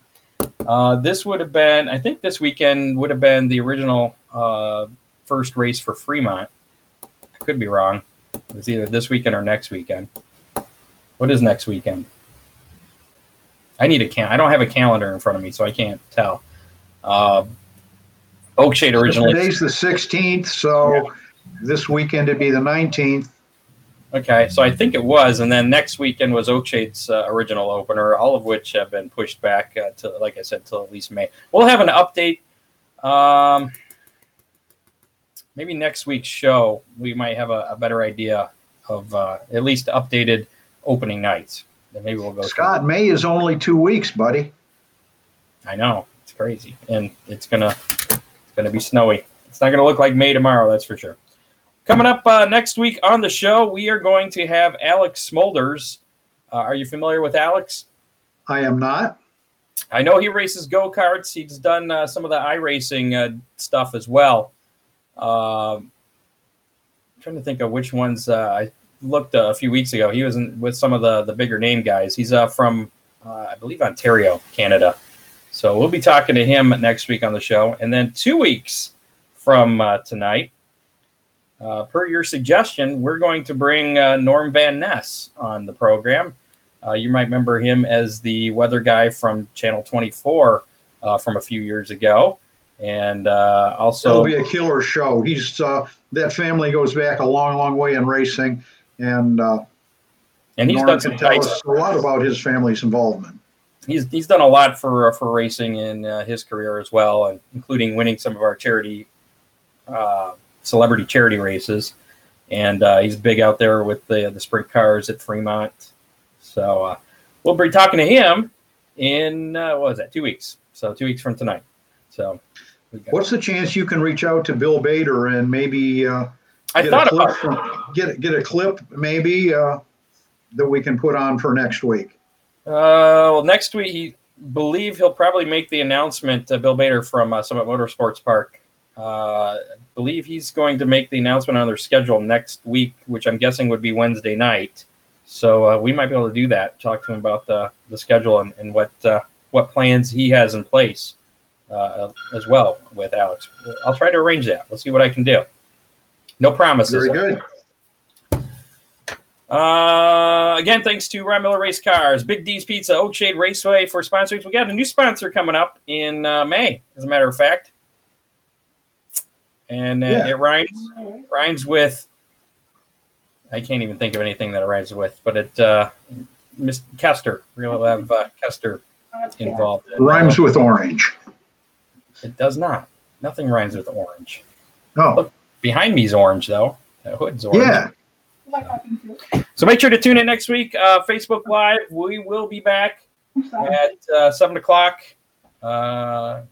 Speaker 2: (laughs) uh, this would have been, I think, this weekend would have been the original uh, first race for Fremont. I could be wrong. It's either this weekend or next weekend. What is next weekend? I need a can. I don't have a calendar in front of me, so I can't tell. Uh, Oakshade originally.
Speaker 3: Today's the 16th, so yeah. this weekend it'd be the 19th.
Speaker 2: Okay, so I think it was, and then next weekend was Oakshade's uh, original opener, all of which have been pushed back uh, to, like I said, till at least May. We'll have an update. Um, maybe next week's show, we might have a, a better idea of uh, at least updated opening nights. Then maybe we'll go.
Speaker 3: Scott, May is only two weeks, buddy.
Speaker 2: I know it's crazy, and it's gonna it's gonna be snowy. It's not gonna look like May tomorrow, that's for sure. Coming up uh, next week on the show, we are going to have Alex Smolders. Uh, are you familiar with Alex?
Speaker 3: I am not.
Speaker 2: I know he races go karts. He's done uh, some of the iRacing uh, stuff as well. Um, trying to think of which ones uh, I looked uh, a few weeks ago. He was in, with some of the the bigger name guys. He's from, I believe, Ontario, Canada. So we'll be talking to him next week on the show, and then two weeks from tonight uh, per your suggestion, we're going to bring uh, Norm Van Ness on the program. Uh, you might remember him as the weather guy from Channel 24 uh, from a few years ago. And uh, also,
Speaker 3: it'll be a killer show. He's uh, that family goes back a long, long way in racing, and uh,
Speaker 2: and he's
Speaker 3: Norm
Speaker 2: done some
Speaker 3: tell us a lot about his family's involvement.
Speaker 2: He's he's done a lot for for racing in his career as well, and including winning some of our charity celebrity charity races, and uh, he's big out there with the the sprint cars at Fremont. So uh, we'll be talking to him in uh, what was that? Two weeks. So two weeks from tonight. So.
Speaker 3: What's the chance you can reach out to Bill Bader and maybe uh,
Speaker 2: I thought about
Speaker 3: from, get get a clip maybe uh, that we can put on for next week?
Speaker 2: Uh, well, next week he believe he'll probably make the announcement. Uh, Bill Bader from uh, Summit Motorsports Park uh, I believe he's going to make the announcement on their schedule next week, which I'm guessing would be Wednesday night. So uh, we might be able to do that. Talk to him about the, the schedule and, and what uh, what plans he has in place uh, as well with Alex. I'll try to arrange that. Let's see what I can do. No promises.
Speaker 3: Very good.
Speaker 2: Uh, again, thanks to Ron Miller Race Cars, Big D's Pizza, Oakshade Raceway for sponsors. We got a new sponsor coming up in uh, May, as a matter of fact and uh, yeah. it rhymes rhymes with. I can't even think of anything that it rhymes with, but it uh, Miss Kester. Gonna have uh, Kester involved.
Speaker 3: In, rhymes with orange.
Speaker 2: It does not. Nothing rhymes with orange.
Speaker 3: Oh,
Speaker 2: Look, behind me is orange though. The hood's orange.
Speaker 3: Yeah.
Speaker 2: So make sure to tune in next week. Uh, Facebook Live. We will be back at uh, seven o'clock. Uh,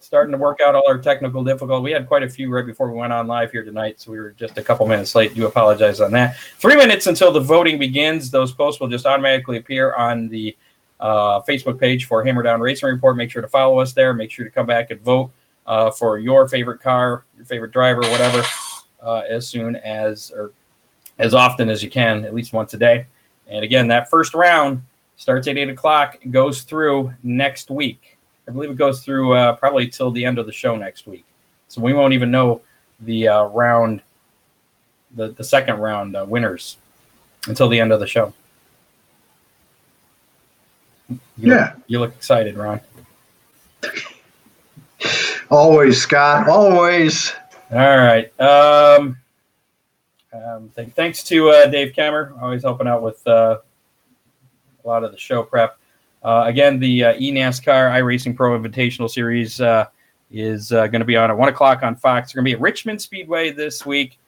Speaker 2: starting to work out all our technical difficulties. We had quite a few right before we went on live here tonight, so we were just a couple minutes late. Do apologize on that. Three minutes until the voting begins. Those posts will just automatically appear on the uh, Facebook page for Hammer Down Racing Report. Make sure to follow us there. Make sure to come back and vote uh, for your favorite car, your favorite driver, whatever, uh, as soon as or as often as you can, at least once a day. And again, that first round starts at eight o'clock, goes through next week. I believe it goes through uh, probably till the end of the show next week. So we won't even know the uh, round, the, the second round uh, winners until the end of the show. You
Speaker 3: yeah.
Speaker 2: Look, you look excited, Ron.
Speaker 3: Always, Scott. Always.
Speaker 2: All right. Um, um, th- thanks to uh, Dave Kemmer, always helping out with uh, a lot of the show prep. Uh, again, the uh, eNASCAR iRacing Pro Invitational Series uh, is uh, going to be on at 1 o'clock on Fox. They're going to be at Richmond Speedway this week,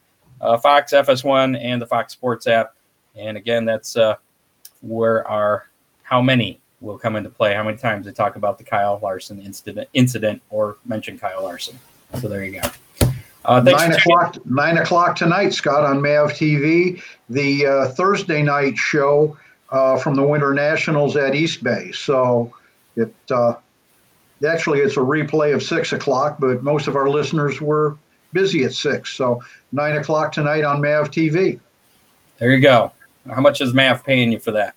Speaker 2: uh, Fox FS1 and the Fox Sports app. And again, that's uh, where our how many will come into play, how many times they talk about the Kyle Larson incident, incident or mention Kyle Larson. So there you go.
Speaker 3: Uh, nine o'clock. Nine o'clock tonight, Scott, on Mav TV. The uh, Thursday night show uh, from the Winter Nationals at East Bay. So it uh, actually it's a replay of six o'clock, but most of our listeners were busy at six. So nine o'clock tonight on Mav TV.
Speaker 2: There you go. How much is MAV paying you for that?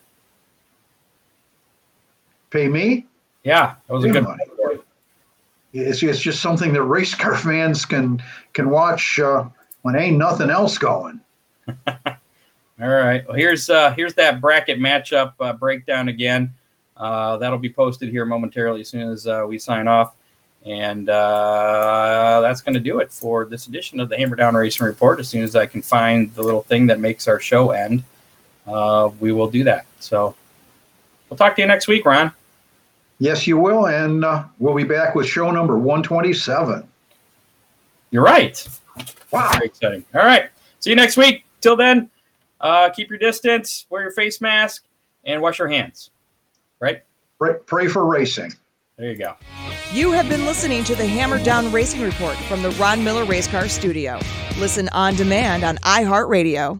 Speaker 3: Pay me?
Speaker 2: Yeah, that was a good
Speaker 3: money. It's, it's just something that race car (laughs) fans can can watch uh, when ain't nothing else going. (laughs)
Speaker 2: All right. Well, here's uh, here's that bracket matchup uh, breakdown again. Uh, that'll be posted here momentarily as soon as uh, we sign off, and uh, that's going to do it for this edition of the Hammer Down Racing Report. As soon as I can find the little thing that makes our show end, uh, we will do that. So we'll talk to you next week, Ron.
Speaker 3: Yes, you will, and uh, we'll be back with show number 127.
Speaker 2: You're right.
Speaker 3: Wow.
Speaker 2: Very exciting. All right. See you next week. Till then, uh, keep your distance, wear your face mask, and wash your hands. Right?
Speaker 3: Pray, pray for racing.
Speaker 2: There you go.
Speaker 1: You have been listening to the Hammer Down Racing Report from the Ron Miller Race Car Studio. Listen on demand on iHeartRadio.